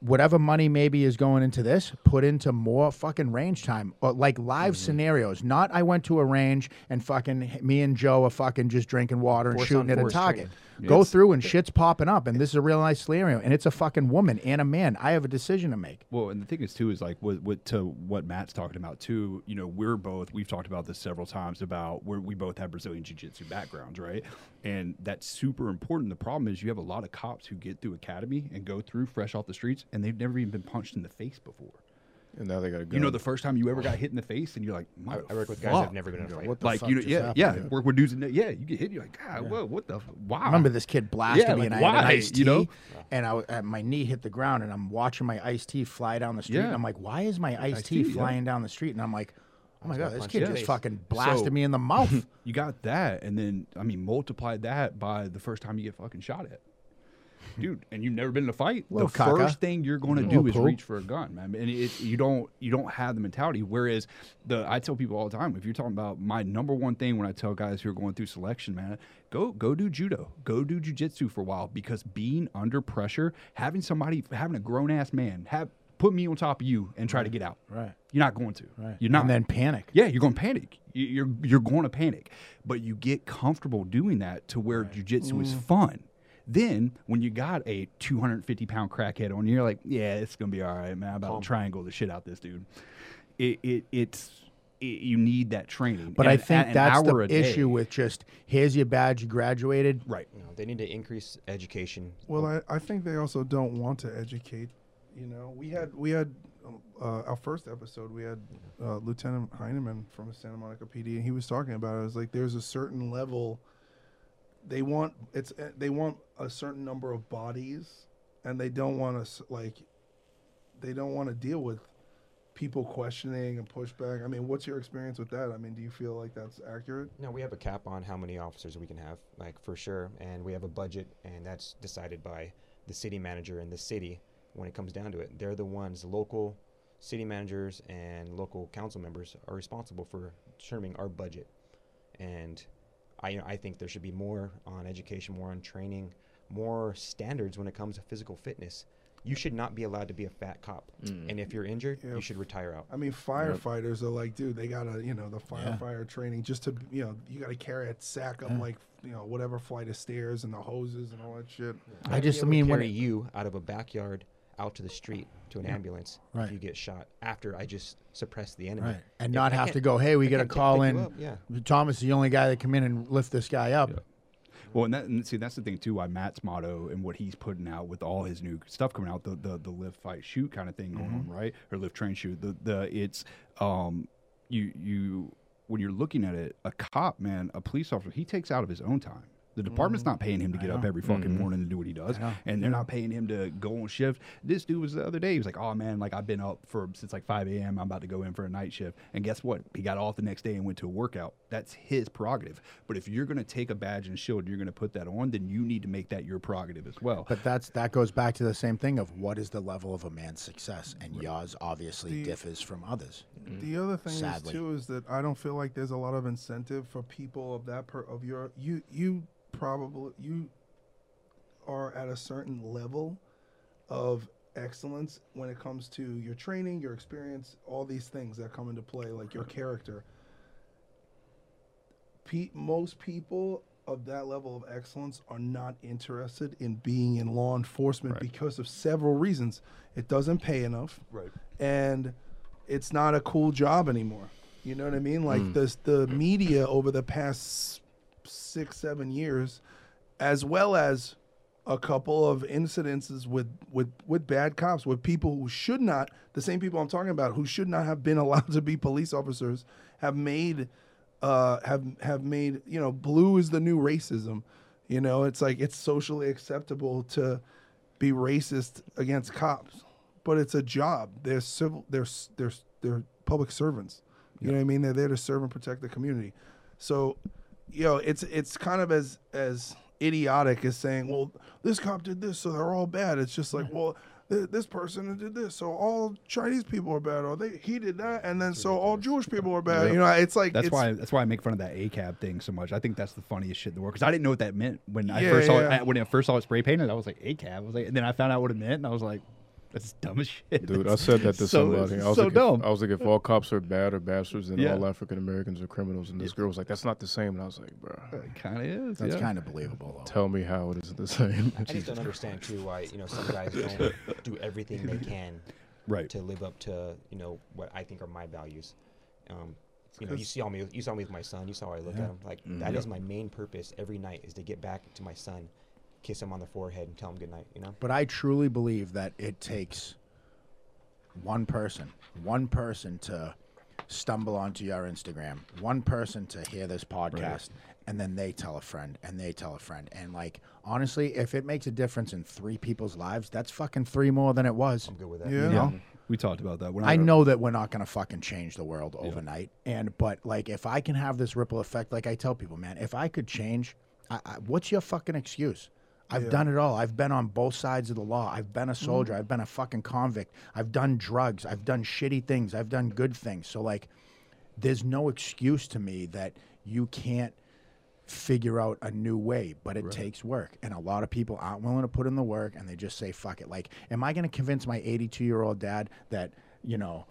whatever money maybe is going into this put into more fucking range time or like live
Mm-hmm.
scenarios not i went to a range and fucking me and joe are fucking just drinking water and
Force
shooting at a target go through and shit's popping up and this is a real nice scenario and it's a fucking woman and a man i have a decision to make
Well, and the thing is too is like what, what to what Matt's talking about too. You know, we're both we've talked about this several times about where we both have Brazilian jiu-jitsu backgrounds, right? And that's super important. The problem is you have a lot of cops who get through academy and go through fresh off the streets, and they've never even been punched in the face before.
And now they got to go.
You know, the first time you ever got hit in the face, and you're like,
I, I work with guys
"Motherfuck."
that've never been in a fight.
what the
like
fuck
you know,
just
yeah,
happened
yeah.
here?
We're, we're dudes in there. Yeah, you get hit, you're like, God, whoa, what the? f- Wow.
I remember this kid blasted
Yeah,
me,
like,
and I had an iced tea,
You know?
and I, w- uh, my knee hit the ground, and I'm watching my iced tea fly down the street, and I'm like, why is my iced
Iced
tea
tea, yeah.
flying down the street? And I'm like, oh my god, this kid just fucking blasted
So-
me in the mouth.
you got that, and then I mean, multiply that by the first time you get fucking shot at, dude. And you've never been in a fight.
Little
the
caca.
first thing you're going to do is
poo.
reach for a gun, man. And it, you don't you don't have the mentality. Whereas the I tell people all the time, if you're talking about my number one thing when I tell guys who are going through selection, man, go go do judo, go do jujitsu for a while because being under pressure, having somebody, having a grown ass man have. Put me on top of you and try to get out.
Right.
You're not going to.
Right.
You're not.
And then panic.
Yeah, you're going to panic. You- You're you're going to panic, but you get comfortable doing that to where jujitsu is mm. fun. Then when you got a 250 pound crackhead on you, you're like, yeah, it's gonna be all right, man. I'm about
Calm.
to triangle the shit out of this dude. It, it it's it, you need that training.
But I think that's the
hour day-
issue with just here's your badge, you graduated.
right.
You know, they need to increase education.
Well, I, I think they also don't want to educate. You know, we had we had uh, our first episode. We had uh, Lieutenant Heineman from Santa Monica PD, and he was talking about it. It was like there's a certain level. They want it's uh, they want a certain number of bodies, and they don't want to like they don't want to deal with people questioning and pushback. I mean, what's your experience with that? I mean, do you feel like that's accurate?
No, we have a cap on how many officers we can have, like for sure, and we have a budget, and that's decided by the city manager in the city. When it comes down to it, they're the ones. Local city managers and local council members are responsible for determining our budget, and I I think there should be more on education, more on training, more standards when it comes to physical fitness. You should not be allowed to be a fat cop, and if you're injured,
Yeah.
you should retire out.
I mean, firefighters are like, dude, they gotta, you know, the
Yeah.
firefighter training just to, you know, you gotta carry a sack up
Yeah.
like, you know, whatever flight of stairs and the hoses and all that shit.
I
I'd
just
able
mean when
carry you out of a backyard out to the street to an ambulance
Right.
if you get shot after I just suppress the enemy.
Right. And
Yeah,
not
I
have to go, hey, we
I
got to call in.
Yeah.
Thomas is the only guy that come in and lift this guy up.
Yeah. Well, and that and see that's the thing too. Why Matt's motto and what he's putting out with all his new stuff coming out, the the, the live fight shoot kind of thing going on, right? Or lift, train shoot. The the it's um you you when you're looking at it, a cop, man, a police officer, he takes out of his own time. The department's mm. not paying him to get up every fucking mm-hmm. morning and do what he does, and they're not paying him to go on shift. This dude was the other day. He was like, "Oh man, like I've been up for since like 5 a.m. I'm about to go in for a night shift." And guess what? He got off the next day and went to a workout. That's his prerogative. But if you're gonna take a badge and shield, and you're gonna put that on, then you need to make that your prerogative as well.
But that's that goes back to the same thing of what is the level of a man's success, and yours obviously
The-
differs from others.
The mm. other thing
Sadly.
is too is that I don't feel like there's a lot of incentive for people of that per of your you you probably you are at a certain level of excellence when it comes to your training, your experience, all these things that come into play, like your character. Pe- most people of that level of excellence are not interested in being in law enforcement because of several reasons. It doesn't pay enough
right.
and it's not a cool job anymore. You know what I mean? Like mm. the the media over the past six seven years, as well as a couple of incidences with with with bad cops, with people who should not, the same people I'm talking about, who should not have been allowed to be police officers, have made uh, have have made you know blue is the new racism. You know, it's like it's socially acceptable to be racist against cops, but it's a job. They're civil. They're they're they're public servants. You know what I mean? They're there to serve and protect the community. So, you know, it's it's kind of as as idiotic as saying, well, this cop did this, so they're all bad. It's just like, well. th- This person did this, so all Chinese people are bad, or they he did that, and then so all Jewish people are bad. You know, it's like
That's
it's,
why that's why I make fun of that ACAB thing so much. I think that's the funniest shit in the world because I didn't know what that meant when I
Yeah,
first saw
yeah.
it. When I first saw it spray painted, I was like ACAB. I was like, and then I found out what it meant, and I was like, that's dumb as shit.
Dude, I said that to
so,
somebody. I was
so
like,
dumb.
If, I was like, if all cops are bad or bastards, then
Yeah.
all African Americans are criminals. And this girl was like, that's not the same. And I was like, bro,
it kind of is.
That's
yeah.
kind of believable though.
tell me how it isn't the same.
I just don't understand too why you know some guys don't do everything they can
right.
to live up to you know what I think are my values. Um, you know, you
'cause-
saw me. You saw me with my son. You saw how I look at him. Like that is my main purpose every night is to get back to my son, kiss him on the forehead, and tell him good night. You know.
But I truly believe that it takes one person, one person to stumble onto your Instagram, one person to hear this podcast, and then they tell a friend, and they tell a friend. And like, honestly, if it makes a difference in three people's lives, that's fucking three more than it was.
I'm good with that.
Yeah.
You know?
We talked about that.
I know that we're not going to fucking change the world overnight, and but like if I can have this ripple effect, like I tell people, man, if I could change, I, I, what's your fucking excuse? I've done it all. I've been on both sides of the law. I've been a mm-hmm. soldier. I've been a fucking convict. I've done drugs. I've done shitty things. I've done good things. So like, there's no excuse to me that you can't figure out a new way, but it takes work. And a lot of people aren't willing to put in the work and they just say, fuck it. Like, am I going to convince my 82 year old dad that, you know,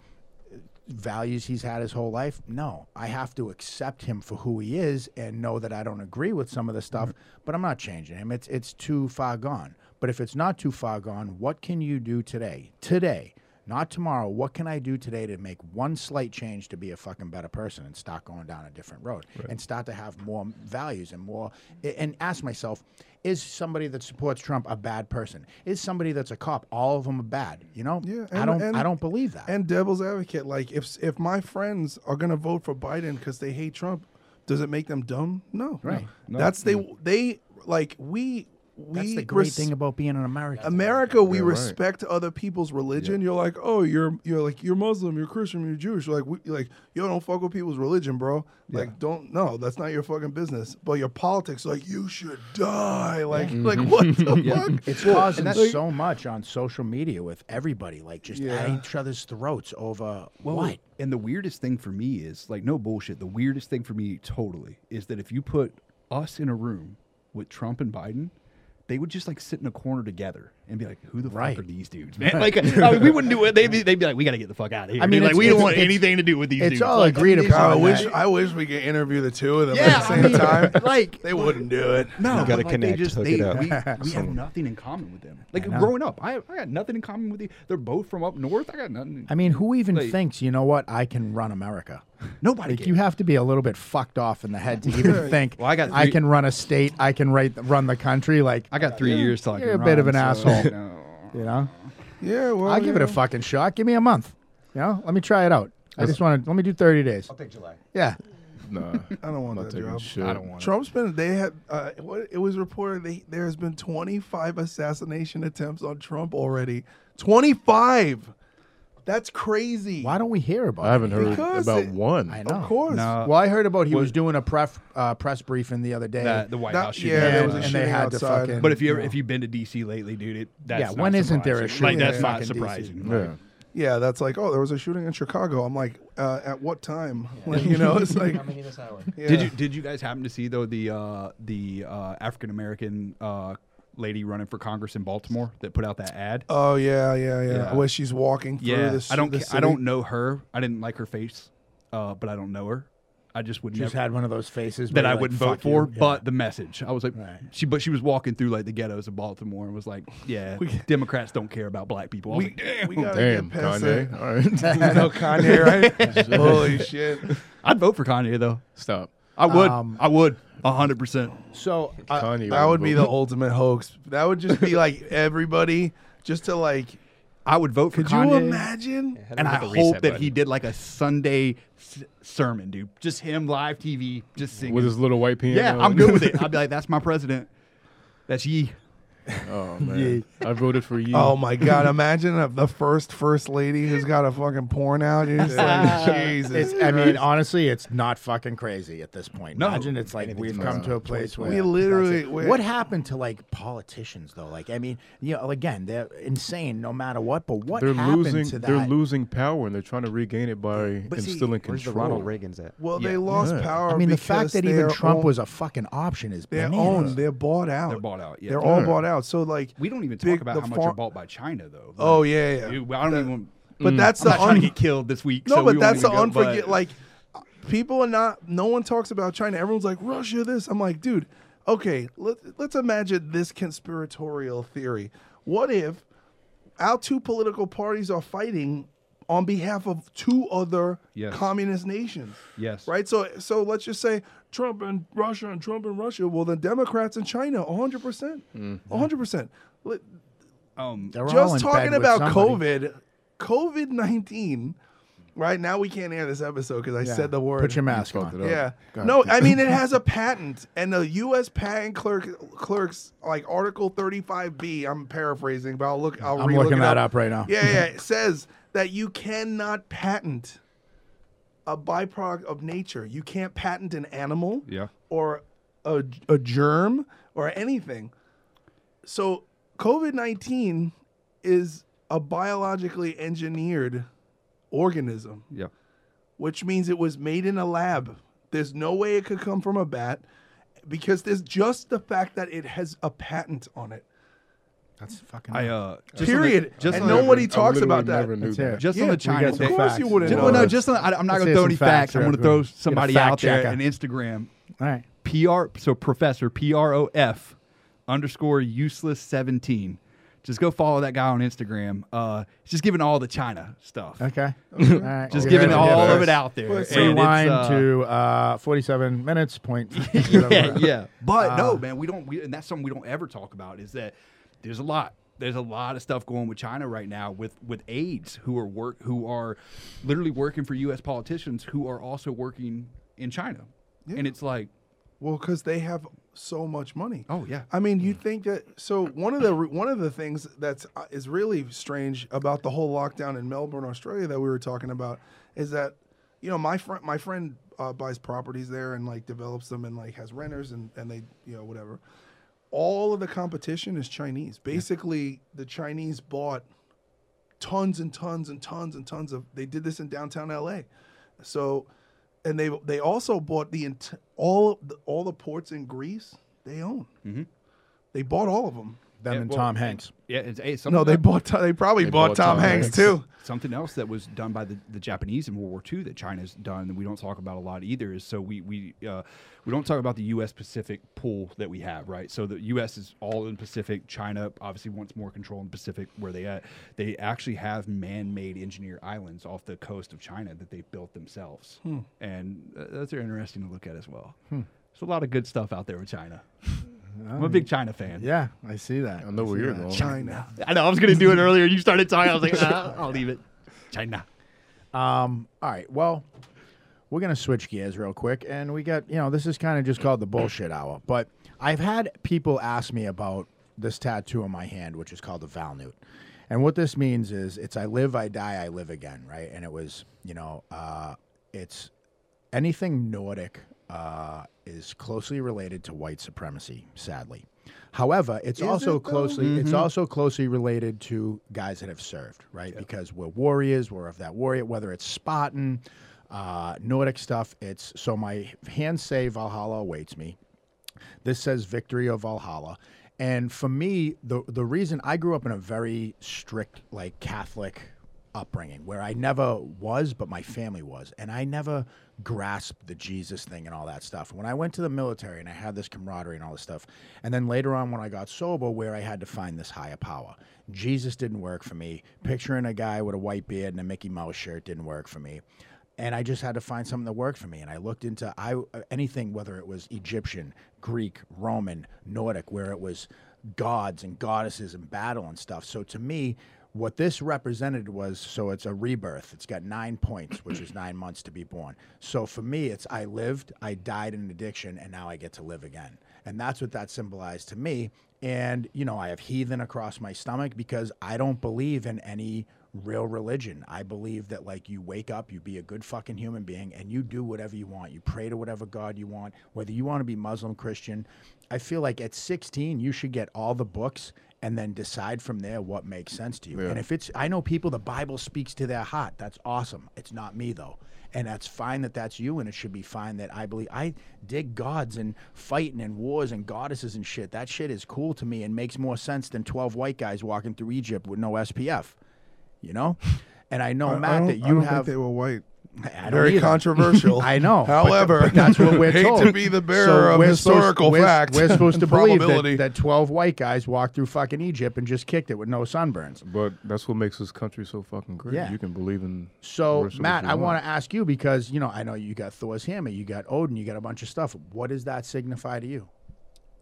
values he's had his whole life? No. I have to accept him for who he is and know that I don't agree with some of the stuff, mm-hmm. but I'm not changing him. It's it's too far gone. But if it's not too far gone, what can you do today? Today. Not tomorrow. What can I do today to make one slight change to be a fucking better person and start going down a different road and start to have more values and more and ask myself, is somebody that supports Trump a bad person? Is somebody that's a cop all of them are bad? You know?
Yeah,
I don't
and-
I don't believe that.
And devil's advocate, like if if my friends are gonna vote for Biden because they hate Trump, does it make them dumb? No,
Right.
No.
That's they mm. they like we we
That's the great
res-
thing about being an American.
America, we
Yeah, right.
respect other people's religion. You're like, oh, you're you're like you're Muslim, you're Christian, you're Jewish. You're like, we, you're like, yo, don't fuck with people's religion, bro. Like, don't no, that's not your fucking business. But your politics, like, you should die. Like, mm-hmm. like what the fuck?
It's causing
that's-
so much on social media with everybody, like just
Yeah.
at each other's throats over
Well,
what?
And the weirdest thing for me is like no bullshit. The weirdest thing for me totally is that if you put us in a room with Trump and Biden, they would just like sit in a corner together and be like, "Who the
Right.
fuck are these dudes, man?" Like, I mean, we wouldn't do it. They'd be, they'd be like, "We got to get the fuck out of here."
I mean,
like we don't want anything to do with these
it's
dudes.
all
Like,
agreed
God,
upon.
I wish
that.
I wish we could interview the two of them
Yeah,
at the
I
same
mean,
time.
like-
they wouldn't do it.
No,
You gotta
like,
connect,
They just,
hook
they,
it up.
We, we have nothing in common with them. Like
know.
growing up, I, I got nothing in common with you. They're both from up north. I got nothing.
I mean, who even
Like-
thinks, you know what, I can run America?
Nobody.
Like you have to be a little bit fucked off in the head to even think
Well, I got
I can run a state, I can write, run the country. Like
I got three years till I
you're
can
a bit of an
so,
asshole.
you know.
you know,
Yeah, well,
I'll give it a fucking shot. Give me a month. You know, let me try it out. I just want to let me do thirty days.
I'll take July.
Yeah,
Nah,
I don't want
I'm not
that
taking
job.
shit.
I don't want it.
Trump's been. They had. Uh, what it was reported. They, there has been 25 assassination attempts on Trump already. 25. That's crazy.
Why don't we hear about
I haven't
it?
heard
Because
about
it-
one.
I know.
Of course.
No.
Well, I heard about he
What-
was doing a pref, uh, press briefing the other day.
That the White
That-
House shooting.
yeah, there
and,
was a
and they
shooting
had to
outside.
fucking.
But if you ever if you've been to DC lately, dude, it that's
Yeah,
not
when isn't there a
surprising. Like
shooting
that's
in
not
fucking DC?
surprising.
Yeah.
Like,
Yeah, that's like, oh, there was a shooting in Chicago. I'm like, uh, at what time? Like, you know, it's like,
How many this hour?
yeah.
Did you did you guys happen to see though the uh, the uh, African American uh, lady running for Congress in Baltimore that put out that ad?
Oh yeah, yeah, yeah,
Yeah.
Where she's walking through
yeah,
the.
I don't
the
ca- I don't know her. I didn't like her face, uh, but I don't know her. I just would
just
never
had one of those faces
that I
like,
wouldn't vote for.
Yeah.
But the message, I was like,
Right.
she but she was walking through like the ghettos of Baltimore and was like, yeah,
We-
Democrats don't care about black people. I
We,
like, damn.
we gotta
Damn,
get past
Kanye.
that.
All right.
I know Kanye, right? Holy shit!
I'd vote for Kanye though.
Stop.
I would.
Um,
I would. A hundred percent.
so uh,
Kanye.
That would be the ultimate hoax. That would just be like everybody just to like.
I would vote for him.
Could you
Kanye.
imagine?
and I hope that he did like a Sunday s- sermon, dude. Just him live TV, just singing.
with his little white piano.
yeah, I'm good with it. I'd be like, that's my president. That's ye.
Oh man, I voted for you.
Oh my god! Imagine if the first first lady who's got a fucking porn out. You're just like, Jesus.
It's, I mean, honestly, it's not fucking crazy at this point.
No.
Imagine it's like
Anything's
we've come to a place where
We literally-
that's it.
we-
What happened to like politicians though? Like, I mean, you know, again, they're insane no matter what. But what
they're
happened
losing.
to that?
They're losing power, and they're trying to regain it by
But see,
instilling
Where's
control.
Ronald Reagans at?
well,
Yeah.
they lost
Yeah.
power.
I mean, the fact that even Trump
own-
was a fucking option is
they're
bananas.
owned. They're bought out.
They're bought out. Yeah.
They're all bought out. So like,
we don't even talk
big-
about
the
how much
far-
are bought by China though.
oh yeah, yeah.
dude, I don't even.
But mm. that's
I'm
the
not trying
un-
to get killed this week.
No,
so
but
won't
that's the
even
unforget.
but-
Like, people are not. No one talks about China. Everyone's like Russia. This. I'm like, dude. Okay, let, let's imagine this conspiratorial theory. What if our two political parties are fighting on behalf of two other
Yes.
communist nations?
yes,
Right. So, so let's just say Trump and Russia and Trump and Russia. Well, then Democrats and China, 100 percent, 100 percent.
Um,
They're all in
Just
bed
talking
with
about
somebody.
COVID, COVID nineteen. Right now, we can't air this episode because I
Yeah.
said the word.
Put your mask
fucked
on.
it up.
yeah.
God.
No, I mean it has a patent, and the U.S. patent clerk clerks like Article thirty five B. I'm paraphrasing, but I'll look. I'll
I'm
re-look
looking
it
that
up.
up right now.
Yeah, yeah. It says that you cannot patent a byproduct of nature. You can't patent an animal
yeah.
or a, a germ or anything. So COVID 19 is a biologically engineered organism,
Yeah.
which means it was made in a lab. There's no way it could come from a bat because there's just the fact that it has a patent on it.
That's fucking.
I uh. Just on the-
Period.
just
and
on
nobody
I
talks about that.
Never knew that.
Just
Yeah,
on the China thing.
Of course
facts.
you wouldn't
Just,
know.
well, no, just on, I, I'm not going to throw any
facts
facts. I'm going to throw somebody
fact
out there
checker.
on Instagram.
All right.
PR. So professor P R O F underscore useless seventeen. Just go follow that guy on Instagram. Uh, he's just giving all the China stuff.
Okay. All right.
Just
We're
giving
gonna
all of it out there.
Let's
Rewind
uh,
to uh, 47 minutes. Point.
yeah, yeah. But
Uh,
no, man, we don't. We, and that's something we don't ever talk about. Is that there's a lot. There's a lot of stuff going with China right now with with aides who are work who are literally working for U.S. politicians who are also working in China, and it's like,
Well, because they have so much money.
oh yeah,
I mean, you think that? So one of the one of the things that's uh, is really strange about the whole lockdown in Melbourne, Australia, that we were talking about, is that you know my friend my friend uh, buys properties there and like develops them and like has renters and and they you know whatever. All of the competition is Chinese. Basically, the Chinese bought tons and tons and tons and tons of. They did this in downtown LA, so and they they also bought the all the, all the ports in Greece they own.
Mhm.
They bought all of them.
Them
Yeah,
and
well,
Tom Hanks.
yeah. It's hey,
No, they bought. They probably
They
bought,
bought
Tom,
Tom
Hanks,
Hanks.
too.
Something else that was done by the, the Japanese in World War II that China's done that we don't talk about a lot either is so we we uh, we don't talk about the U.S. Pacific pool that we have, right? So the U.S. is all in Pacific. China obviously wants more control in Pacific where they at. They actually have man-made engineer islands off the coast of China that they built themselves, and uh, those are interesting to look at as well. There's a lot of good stuff out there with China. I'm a big China fan.
Yeah, I see that.
I know where you're going.
China.
I know I was going to do it earlier. You started talking. I was like, ah, I'll leave it. China.
Um, all right. Well, we're gonna switch gears real quick, and we got you know this is kind of just called the bullshit hour. But I've had people ask me about this tattoo on my hand, which is called the Valknut. And what this means is it's I live, I die, I live again, right? And it was, you know, uh, it's anything Nordic uh, is closely related to white supremacy, sadly. However, it's
Is
also
it, though?
closely it's also closely related to guys that have served, right? Because we're warriors, we're of that warrior, whether it's Spartan, uh, Nordic stuff. It's so my hands say Valhalla awaits me. This says victory of Valhalla. And for me, the the reason I grew up in a very strict, like Catholic upbringing where I never was, but my family was. And I never grasped the Jesus thing and all that stuff. When I went to the military and I had this camaraderie and all this stuff, and then later on when I got sober, where I had to find this higher power. Jesus didn't work for me. Picturing a guy with a white beard and a Mickey Mouse shirt didn't work for me and I just had to find something that worked for me. And I looked into I anything, whether it was Egyptian, Greek, Roman, Nordic, where it was gods and goddesses and battle and stuff. So to me, what this represented was so it's a rebirth. It's got nine points, which is nine months to be born. So for me, it's I lived, I died in addiction, and now I get to live again. And that's what that symbolized to me. And you know, I have heathen across my stomach because I don't believe in any real religion. I believe that like you wake up, you be a good fucking human being and you do whatever you want. You pray to whatever God you want, whether you want to be Muslim, Christian. I feel like at 16 you should get all the books and then decide from there what makes sense to you.
Yeah.
And if it's I know people the Bible speaks to their heart. That's awesome. It's not me though. And that's fine that that's you, and it should be fine that I believe. I dig gods and fighting and wars and goddesses and shit. That shit is cool to me and makes more sense than 12 white guys walking through Egypt with no SPF you know. And I know
I- I
Matt
don't-
that
I
you
don't
have.
think they were white.
I
Very
either.
controversial.
I know.
However,
but that's what we're
hate
told.
to be the bearer
So
of
we're supposed-
historical
we're,
fact.
We're supposed to believe that, that 12 white guys walked through fucking Egypt and just kicked it with no sunburns.
But that's what makes this country so fucking great.
Yeah.
You can believe in.
So, Matt, I want to ask you because you know I know you got Thor's hammer, you got Odin, you got a bunch of stuff. What does that signify to you?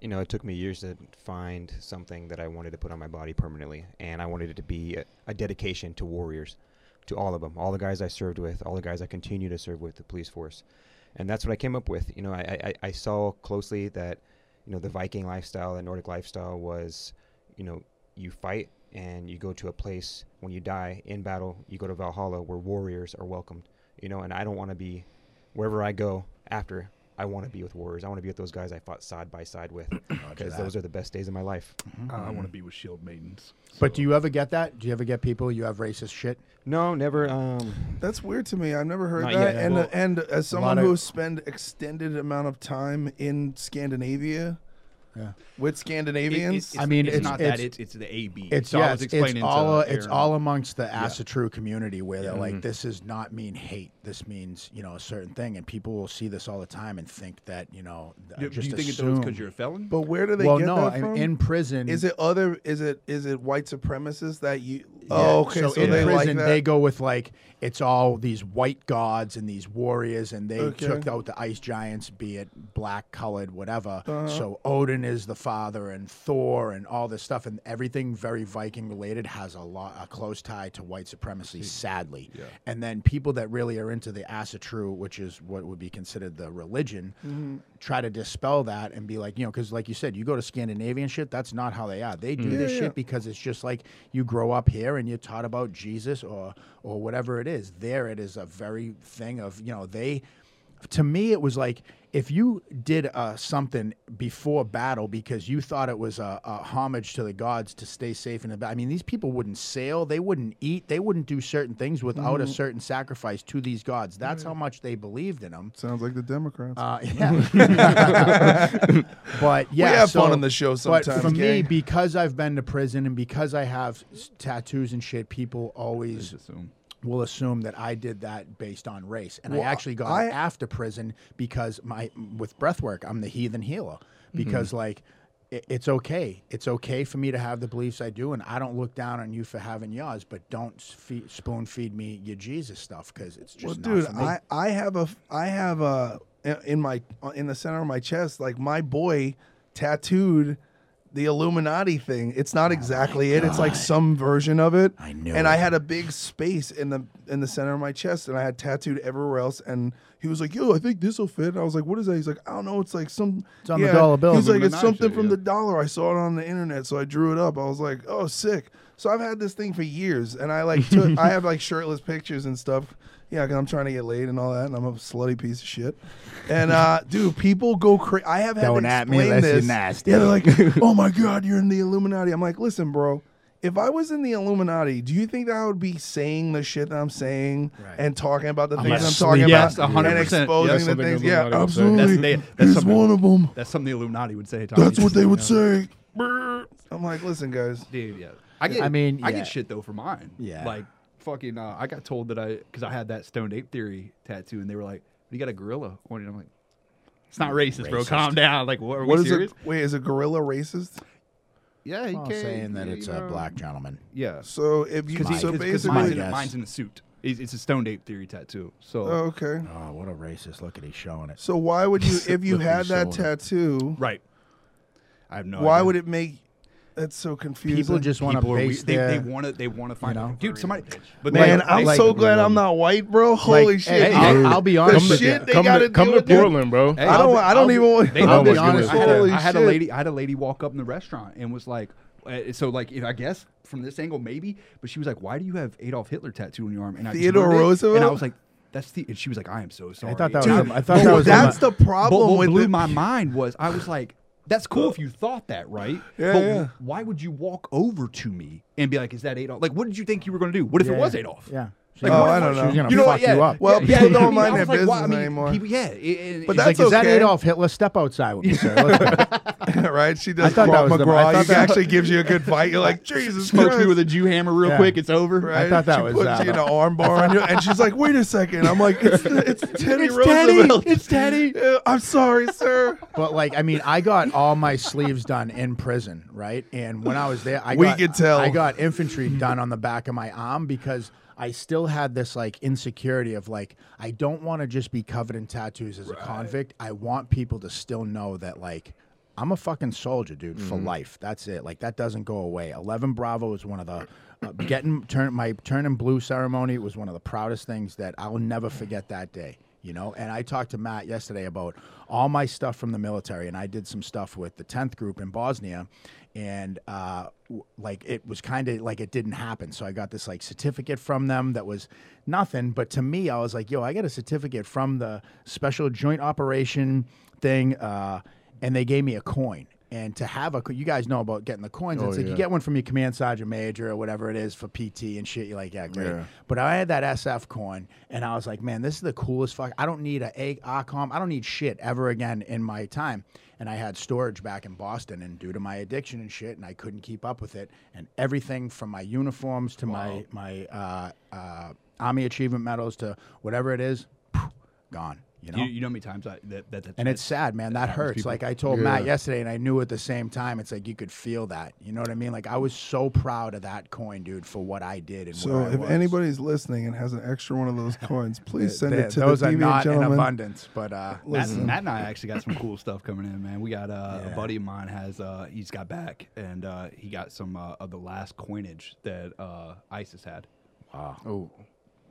you know, it took me years to find something that I wanted to put on my body permanently, and I wanted it to be a, a dedication to warriors, to all of them, all the guys I served with, all the guys I continue to serve with the police force, and that's what I came up with. You know, I, I, I saw closely that, you know, the Viking lifestyle, the Nordic lifestyle was, you know, you fight and you go to a place when you die in battle, you go to Valhalla where warriors are welcomed. You know, and I don't want to be wherever I go after. I want to be with warriors. I want to be with those guys I fought side by side with because those are the best days of my life.
Uh, I want to be with shield maidens.
But do you ever get that? Do you ever get people you have racist shit?
No, never. Um,
That's weird to me. I've never heard that.
yet.
And
Well,
and as someone
of-
who spent extended amount of time in Scandinavia
Yeah.
with
It-
Scandinavians,
it's,
I mean,
it's,
it's-
not
it's-
that. It's it's the AB.
It's
so I
yeah,
was
it's, it's all
to
it's
Aaron.
all amongst the Asatru community where they're
Yeah.
like,
Mhm.
this does not mean hate. This means you know a certain thing, and people will see this all the time and think that you know th-
Do, do
just
you think it's
assume.
because you're a felon?
but where do they
well,
get
no,
that
I'm
from?
in prison.
is it other? Is it is it white supremacists that you?
Yeah,
Oh, okay. So,
in
they
prison,
like
they go with like it's all these white gods and these warriors, and they
Okay.
took out the ice giants, be it black colored, whatever.
Uh-huh.
So Odin is the father, and Thor, and all this stuff, and everything very Viking related has a lot a close tie to white supremacy. Sadly,
Yeah.
and then people that really are into the Asatru, which is what would be considered the religion,
Mm-hmm.
try to dispel that and be like, you know, because like you said, you go to Scandinavian shit, that's not how they are. They do this
Yeah,
shit because it's just like you grow up here and you're taught about Jesus or or whatever it is. There, it is a very thing of you know they. To me, it was like if you did uh, something before battle because you thought it was a, a homage to the gods to stay safe in the battle. I mean, these people wouldn't sail, they wouldn't eat, they wouldn't do certain things without
Mm-hmm.
a certain sacrifice to these gods. That's how much they believed in them.
Sounds like the Democrats.
Uh, yeah. but yeah,
have
so-
fun on the show
But
sometimes,
for me, because I've been to prison and because I have s- tattoos and shit, people always
Just assume.
Will assume that I did that based on race, and
Well,
I actually got
I-
it after prison because my with breathwork, I'm the heathen healer mm-hmm. because like. i- It's okay. It's okay for me to have the beliefs I do, and I don't look down on you for having yours. But don't fe- spoon feed me your Jesus stuff because it's just well, dude.
I I have a I have a in my in the center of my chest like my boy tattooed the Illuminati thing. It's not oh exactly it. It's like some version of it.
I knew
And I
it.
had a big space in the in the center of my chest, and I had tattooed everywhere else. And he was like, "Yo, I think this will fit." And I was like, "What is that?" He's like, "I don't know. It's like some."
It's on the dollar bill.
He's like, "It's
Illuminati
something
shit,
from
yeah.
the dollar. I saw it on the internet, so I drew it up." I was like, "Oh, sick." So I've had this thing for years, and I like took, I have like shirtless pictures and stuff. Yeah, because I'm trying to get laid and all that, and I'm a slutty piece of shit. And uh, dude, people go crazy. I have had
Don't
to
at me
explain
unless you're
this.
nasty.
Yeah, they're like, "Oh my god, you're in the Illuminati." I'm like, "Listen, bro." If I was in the Illuminati, do you think that I would be saying the shit that I'm saying
Right.
and talking about the
I'm
things I'm
asleep.
talking
Yes,
about
100%.
and exposing
That's
the
something
things?
the
Yeah,
Illuminati would say.
absolutely.
That's, they, that's
He's
something,
one of them.
That's something the Illuminati would say. Tommy.
That's what they would say. Brr. I'm like, listen, guys.
Dude, yeah. I get.
I mean,
I
yeah.
get shit though for mine.
Yeah.
Like fucking. Uh, I got told that I because I had that stoned ape theory tattoo, and they were like, "You got a gorilla on it." I'm like, "It's not racist, bro.
Racist.
Calm down." Like, what are
What
we
is
serious?
it? Wait, is a gorilla racist?
Yeah, you
Well,
can't.
saying that
you
it's
know.
a black gentleman.
Yeah.
So if you
Because
so
My-
basically,
my
mine's, in, mine's in a suit. It's, it's a stoned ape theory tattoo. So
oh, okay.
Oh, what a racist! Look at he's showing it.
So why would you, if you had that
showing
tattoo,
right. I have no.
why
idea.
would it make? That's so confusing.
People just want to
People are
base
weird. they,
their.
they want to they want to find
know?
out. dude somebody but
Man,
Like-
I'm
like-
so glad I'm not white, bro. Holy
like,
shit!
Hey, I'll, I'll be
the
honest with
shit
you.
they
come
gotta
to, come to. Portland, bro.
Hey,
I don't.
be-
I don't
I'll
even want.
They
I'll
know
be honest.
I had, a, I had a lady. I had a lady walk up in the restaurant and was like, uh, so like if I guess from this angle maybe, but she was like, "Why do you have Adolf Hitler tattooed on your arm?" And I
Theodore Roosevelt?
and I was like, "That's the." And she was like, "I am so sorry."
I thought that was
Dude,
a- I thought that was a-
that's the problem
what
with
blew my mind was I was like, "That's cool uh, if you thought that, right?"
Yeah,
but
yeah.
why would you walk over to me and be like, "Is that Adolf?" Like, what did you think you were going to do? What if it
Yeah.
was Adolf?
Yeah.
Like,
Oh,
what-
I don't know.
was gonna
You know
fuck
what? Yeah,
you up.
Well,
yeah,
people
yeah,
don't mind
I
their
was like, why- I
business
mean,
anymore.
People, yeah, it- it-
But
it's
Like,
that's
is that
okay.
Adolf Hitler? Step outside with me, sir. Let's go.
Right? She does
thought that
Krav
was the- I
McGraw.
thought
You
that-
actually gives you a good fight. You're like, Jesus
smokes
Christ.
me with a Jew hammer real
Yeah.
quick. It's over.
Right?
thought that
she
was,
puts
uh,
you in an arm bar on you, and she's like, "Wait a second. I'm like, "It's it's Teddy
It's
Roosevelt.
Teddy. It's Teddy.
I'm sorry, sir.
But like, I mean, I got all my sleeves done in prison, right? And when I was there, I
We
got,
could tell.
I got infantry done on the back of my arm because I still had this like insecurity of like I don't want to just be covered in tattoos as a convict. I want people to still know that like I'm a fucking soldier, dude, for life. That's it. Like that doesn't go away. Eleven Bravo is one of the uh, getting turn my turning blue ceremony was one of the proudest things that I'll never forget that day. You know, and I talked to Matt yesterday about all my stuff from the military, and I did some stuff with the 10th group in Bosnia, and uh, w- like it was kind of like it didn't happen. So I got this like certificate from them that was nothing, but to me, I was like, yo, I got a certificate from the Special Joint Operation thing, uh, and they gave me a coin. And to have a, you guys know about getting the coins.
Oh,
it's like you get one from your command sergeant major or whatever it is for PT and shit. You're like, yeah, great.
Yeah.
But I had that SF coin, and I was like, man, this is the coolest fuck. I don't need a A ARCOM. I don't need shit ever again in my time. And I had storage back in Boston, and due to my addiction and shit, and I couldn't keep up with it, and everything from my uniforms to my my uh, uh, Army Achievement medals to whatever it is, gone. You know.
You, you know how many times I, that, that, that
and it's sad, man. That
happens to
hurts. Like I told
Yeah.
Matt yesterday, and I knew at the same time, it's like you could feel that. You know what I mean? Like I was so proud of that coin, dude, for what I did and
So
where I
if
was.
anybody's listening and has an extra one of those coins, please send
Th-
it to me.
those
the
are
deviant
not in abundance, but uh,
Matt, Matt and I actually got some cool stuff coming in, man. We got uh,
Yeah.
a buddy of mine has uh, he's got back and uh, he got some uh, of the last coinage that uh, ISIS had. Wow.
Oh,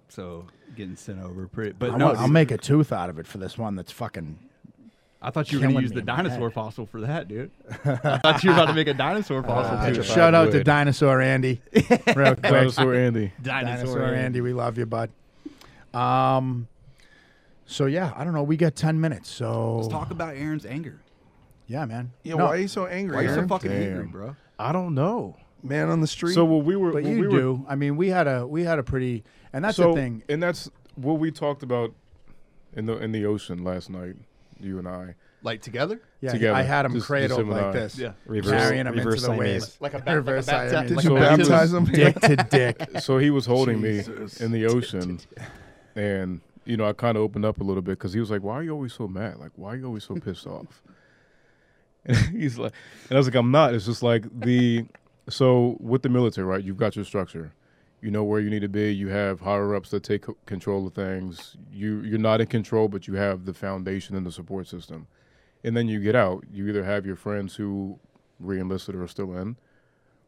So getting sent over pretty. But
I'll,
no,
I'll make a tooth out of it for this one that's fucking.
I thought you were going to use the dinosaur
head.
fossil for that, dude. I thought you were about to make a dinosaur fossil
Uh,
too.
shout out to
would.
Dinosaur Andy, real quick.
Dinosaur Andy.
Dinosaur Andy, we love you, bud. Um, so yeah, I don't know. We got ten minutes, so
Let's talk about Aaron's anger.
yeah, man.
Yeah,
No,
why are you so angry?
Why are you so fucking
Damn.
angry, bro?
I don't know.
Man on the street.
So when we were,
But
when
you
we were,
do. I mean, we had a we had a pretty, and that's
so,
the thing.
and that's what we talked about in the in the ocean last night. You and I.
Like together?
Yeah,
together.
I had him
Just- just
cradled
him
like this,
Yeah.
Reverse-
carrying him
reverse
into the waves,
Like a ba-
reverse
like a bapti-
Siamese.
like
Did you
So
baptize him?
dick to dick.
So he was holding me in the ocean, and you know I kind of opened up a little bit because he was like, "Why are you always so mad? Like, why are you always so pissed off?" And he's like, and I was like, "I'm not. It's just like the so with the military, right? You've got your structure. You know where you need to be. You have higher ups that take control of things. You you're not in control, but you have the foundation and the support system. And then you get out. You either have your friends who re-enlisted or are still in,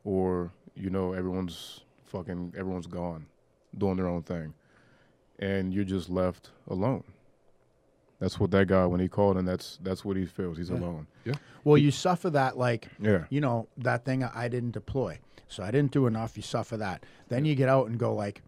or you know everyone's fucking everyone's gone, doing their own thing, and you're just left alone. That's what that guy when he called, and that's that's what he feels. He's alone. Yeah.
Well, you suffer that like
Yeah.
you know that thing I didn't deploy, so I didn't do enough. You suffer that. Then you get out and go like,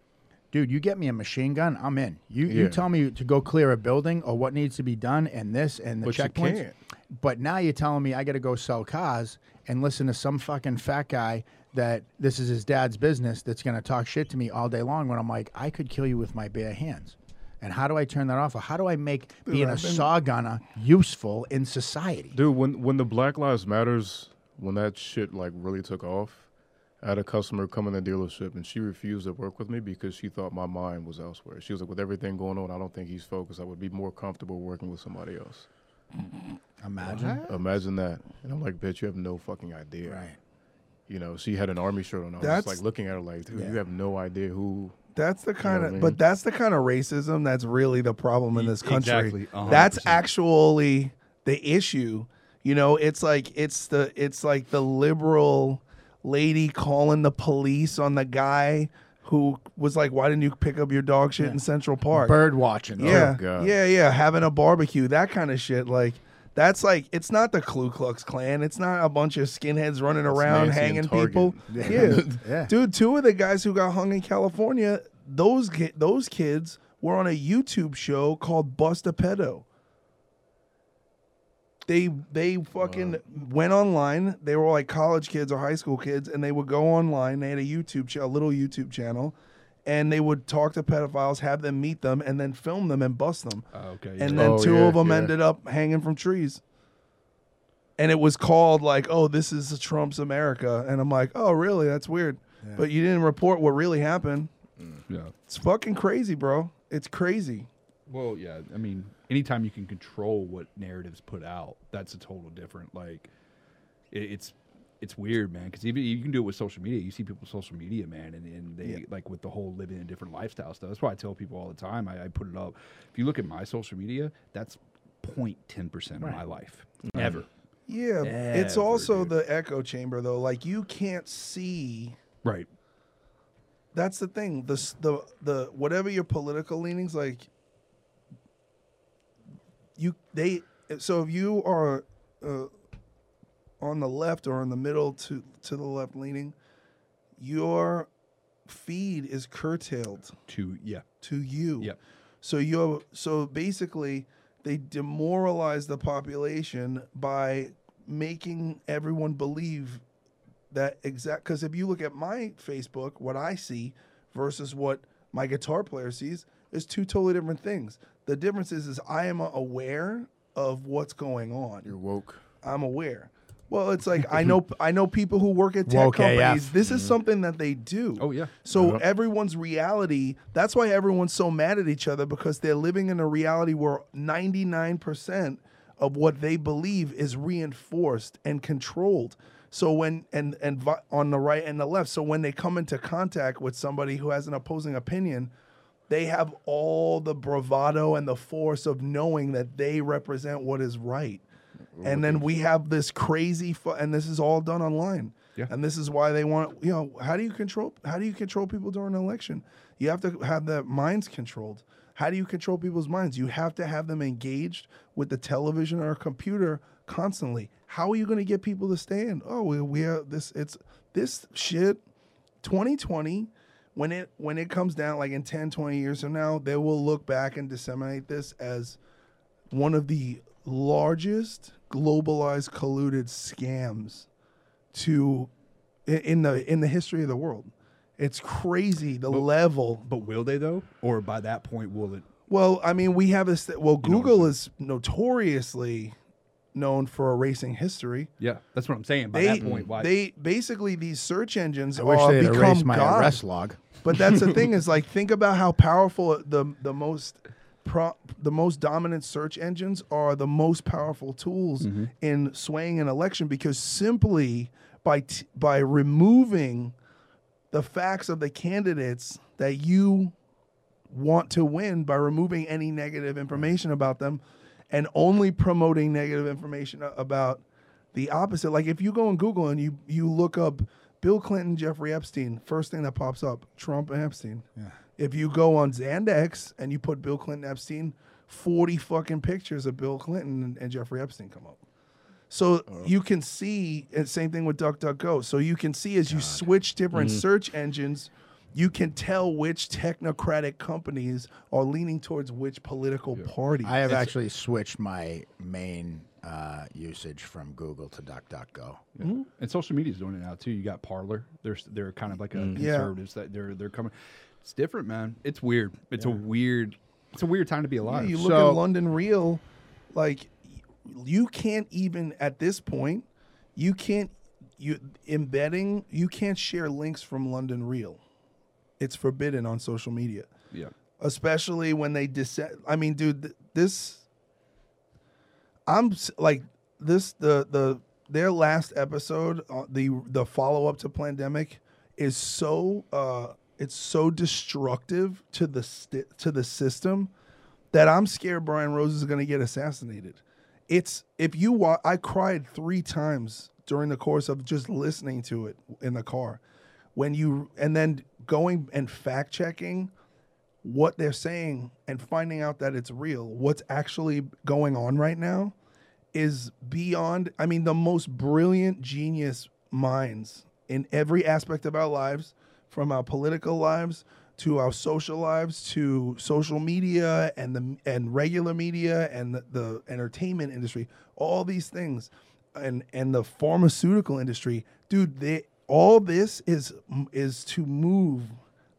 dude, you get me a machine gun, I'm in. You you tell me to go clear a building or what needs to be done and this and the
But
checkpoints. But now you're telling me I got to go sell cars and listen to some fucking fat guy that this is his dad's business that's going to talk shit to me all day long. When I'm like, I could kill you with my bare hands. And how do I turn that off? Or how do I make being a
I've been-
saw gunner useful in society?
Dude, when when the Black Lives Matters, when that shit like really took off, I had a customer come in the dealership and she refused to work with me because she thought my mind was elsewhere. She was like, with everything going on, I don't think he's focused. I would be more comfortable working with somebody else.
Imagine.
Imagine that. And I'm like, bitch, you have no fucking idea.
Right.
You know, she had an army shirt on. I was
That's-
just like looking at her like, dude,
Yeah.
you have no idea who.
That's the kind
what
of,
I mean?
but that's the kind of racism that's really the problem in this country.
exactly, a hundred
That's
percent.
actually the issue. You know, it's like it's the it's like the liberal lady calling the police on the guy who was like, "Why didn't you pick up your dog shit in Central Park?"
Bird watching.
yeah, oh,
God.
yeah, yeah, having a barbecue, that kind of shit. Like that's like it's not the Ku Klux Klan. It's not a bunch of skinheads running around
Nancy
hanging people.
Yeah.
Yeah.
Yeah.
dude. Two of the guys who got hung in California, those ki- those kids were on a YouTube show called Bust a Pedo. They they fucking went online. They were like college kids or high school kids, and they would go online. They had a YouTube ch- a little YouTube channel, and they would talk to pedophiles, have them meet them, and then film them and bust them.
Oh, okay.
And then
Oh,
two
yeah,
of them
yeah.
ended up hanging from trees. And it was called like, "Oh, this is Trump's America," and I'm like, "Oh, really? That's weird." But you didn't report what really happened. Mm.
yeah.
It's fucking crazy, bro. It's crazy.
Well, yeah. I mean, anytime you can control what narratives put out, that's a total different. Like, it, it's it's weird, man. Because even you can do it with social media. You see people with social media, man, and, and they like with the whole living a different lifestyle stuff. That's why I tell people all the time. I, I put it up. If you look at my social media, that's 0.10 percent of my life ever.
Yeah, it's also
dude.
the echo chamber though. Like you can't see.
Right.
That's the thing. The the the whatever your political leanings like. You they so if you are uh, on the left or in the middle to to the left leaning, your feed is curtailed
To yeah.
to you.
Yep.
So you're so basically they demoralize the population by making everyone believe that exact because if you look at my Facebook, what I see versus what my guitar player sees is two totally different things. The difference is is I am aware of what's going on.
You're woke.
I'm aware. Well, it's like I know I know people who work at tech
Woke AF.
companies. This is mm-hmm. something that they do.
Oh, yeah.
So
Yep.
everyone's reality, that's why everyone's so mad at each other because they're living in a reality where 99% of what they believe is reinforced and controlled. So when and and vi- on the right and the left, so when they come into contact with somebody who has an opposing opinion, they have all the bravado and the force of knowing that they represent what is right. And then we have this crazy, fu- and this is all done online.
Yeah.
And this is why they want, you know, how do you control? How do you control people during an election? You have to have their minds controlled. How do you control people's minds? You have to have them engaged with the television or computer constantly. How are you going to get people to stand? Oh, we we have this. It's this shit. 2020 when it when it comes down like in 10 20 years from now they will look back and disseminate this as one of the largest globalized colluded scams to in the in the history of the world it's crazy the level
But will they though? Or by that point, will it?
well i mean we have this well
know what I'm
google is notoriously known for erasing history
Yeah, that's what I'm saying. By
they,
that point, why?
they basically these search engines
I wish
are
they'd
become
erased my
God.
arrest log.
But that's the thing is like think about how powerful the the most pro, the most dominant search engines are the most powerful tools mm-hmm. in swaying an election because simply by t- by removing the facts of the candidates that you want to win by removing any negative information about them and only promoting negative information about the opposite. Like if you go on Google and you you look up Bill Clinton, Jeffrey Epstein, first thing that pops up, Trump and Epstein. If you go on Yandex and you put Bill Clinton Epstein, 40 fucking pictures of Bill Clinton and, and Jeffrey Epstein come up. So oh. you can see, and same thing with DuckDuckGo. So you can see as you switch different mm-hmm. search engines, you can tell which technocratic companies are leaning towards which political party.
I have actually switched my main uh, usage from Google to DuckDuckGo.
And social media is doing it now too. You got Parler. They're they're kind of like a
Yeah.
conservatives that they're they're coming. It's different, man. It's weird. It's a weird. It's a weird time to be
Yeah,
alive.
you look
So-
at London Real, like you can't even at this point, you can't you embedding. You can't share links from London Real. It's forbidden on social media,
yeah.
especially when they dissent. I mean, dude, th- this. I'm like this the the their last episode, uh, the the follow up to pandemic, is so uh it's so destructive to the sti- to the system that I'm scared Brian Rose is going to get assassinated. It's if you wa- I cried 3 times during the course of just listening to it in the car. When you and then going and fact checking what they're saying and finding out that it's real, what's actually going on right now is beyond I mean the most brilliant genius minds in every aspect of our lives from our political lives to our social lives to social media and the and regular media and the, the entertainment industry all these things. And and the pharmaceutical industry dude they all this is is to move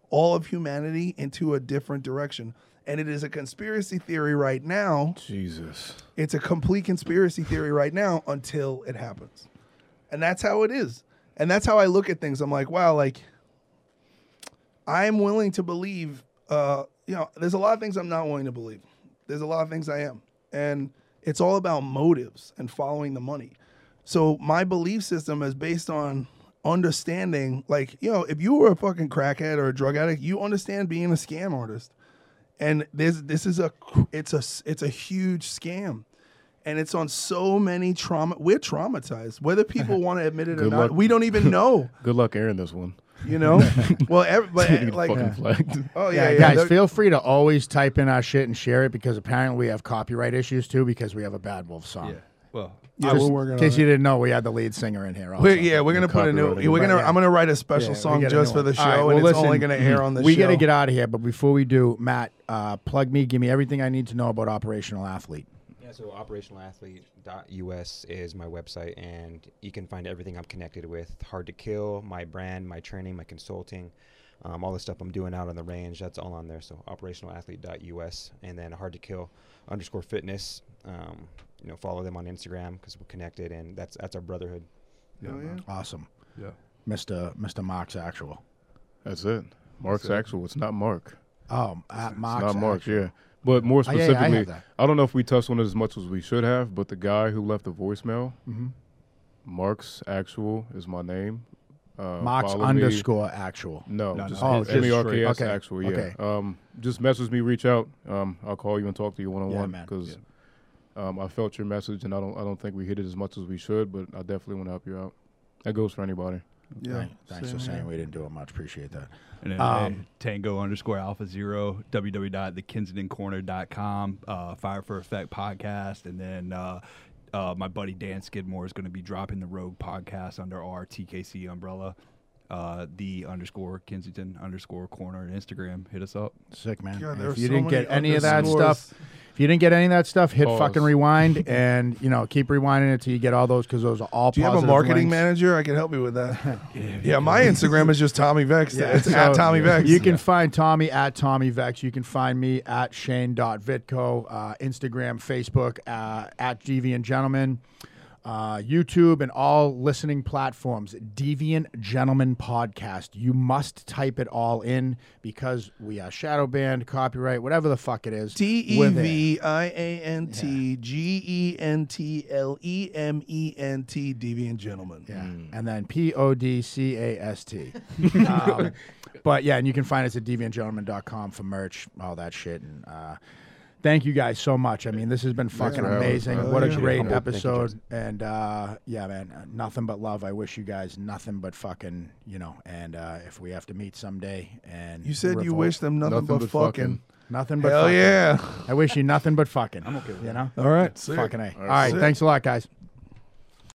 all of humanity into a different direction and it is a conspiracy theory right now
Jesus.
it's a complete conspiracy theory right now until it happens. And that's how it is. And that's how I look at things. I'm like, wow, like I'm willing to believe uh, you know, there's a lot of things I'm not willing to believe. There's a lot of things I am. And it's all about motives and following the money. So my belief system is based on understanding like, you know, if you were a fucking crackhead or a drug addict, you understand being a scam artist and this this is a it's a it's a huge scam and it's on so many trauma we're traumatized whether people want to admit it or
Good
not we don't even know
Good luck airing this one.
you know well everybody
eh,
like
fucking flagged.
oh
Yeah,
yeah, yeah,
guys,
they're-
feel free to always type in our shit and share it because apparently we have copyright issues too because we have a Bad Wolf song.
Yeah. Well,
yeah,
Just
we're working
in
on
case
it.
you didn't know, we had the lead singer in here. Also.
We're, yeah, we're gonna put a new. We're gonna.
Right, yeah.
I'm gonna write a special
Yeah, we
song
get a
just
new
for the
one.
show,
All right, well,
and it's only gonna air on the
we
show.
gotta get out of here, but before we do, Matt, uh, plug me. Give me everything I need to know about Operational Athlete.
Yeah, so operationalathlete.us is my website, and you can find everything I'm connected with. Hard to Kill, my brand, my training, my consulting, um, all the stuff I'm doing out on the range. That's all on there. So operationalathlete.us, and then Hard to Kill underscore fitness. Um, you know, follow them on Instagram because we're connected, and that's that's our brotherhood.
Oh, yeah.
Awesome,
yeah.
Mister Mister Mark's actual.
That's it. Mark's
That's it.
actual. It's not Mark.
Oh, at
It's
Mark's
not Mark,
Actual.
yeah. But more
Oh, yeah, yeah, I
specifically. I don't know if we touched on it as much as we should have, but the guy who left the voicemail,
Mhm.
Mark's actual is my name. Uh,
Mark's
follow me.
underscore actual.
No,
No,
just
no,
Oh,
M
just
E R K
Okay,
actual. Yeah.
okay.
Um, just message me, reach out. Um, I'll call you and talk to you one on
Yeah,
one
man.
because um, I felt your message and I don't I don't think we hit it as much as we should, but I definitely want to help you out. That goes for anybody.
Yeah.
Thank- Thanks
same
for saying we didn't do it much. Appreciate that.
And then
Um,
uh, Tango underscore Alpha Zero, www.thekensingtoncorner.com, uh, Fire for Effect podcast. And then uh, uh, my buddy Dan Skidmore is going to be dropping the Rogue podcast under our TKC umbrella. Uh, the underscore Kensington underscore corner and Instagram. Hit us up.
Sick man.
God,
And
there are
if you
so
didn't get any of that stuff, if you didn't get any of that stuff, hit
Pause.
fucking rewind and you know keep rewinding it till you get all those because those are all.
Do you have a marketing
links.
manager? I can help you with that. yeah, my Instagram is just Tommy Vex. it's
so
at Tommy Vex.
You can find Tommy at Tommy Vex. You can find me at Shane.Vitco, uh, Instagram, Facebook, uh, at GV and Gentlemen, uh, YouTube, and all listening platforms. Deviant Gentleman Podcast. You must type it all in because we are shadow banned, copyright, whatever the fuck it is.
D E. V I A N T G E N T L E M E N T Deviant Gentleman.
Yeah. And then P O D C A S T. Um, but yeah, and you can find us at deviantgentleman.com for merch, all that shit. And uh, thank you guys so much. I mean, this has been fucking
for having us,
amazing.
man.
what a
Yeah.
great
Humble. Thank you,
episode. And uh, yeah, man, uh, nothing but love. I wish you guys nothing but fucking, you know. And uh, if we have to meet someday, and
You said you wish them nothing,
Nothing
but,
but
fucking.
fucking.
nothing but
Hell
fucking.
yeah.
I wish you nothing but fucking. I'm okay with You know,
All right.
fucking a. All
All
right,
right,
thanks a lot, guys.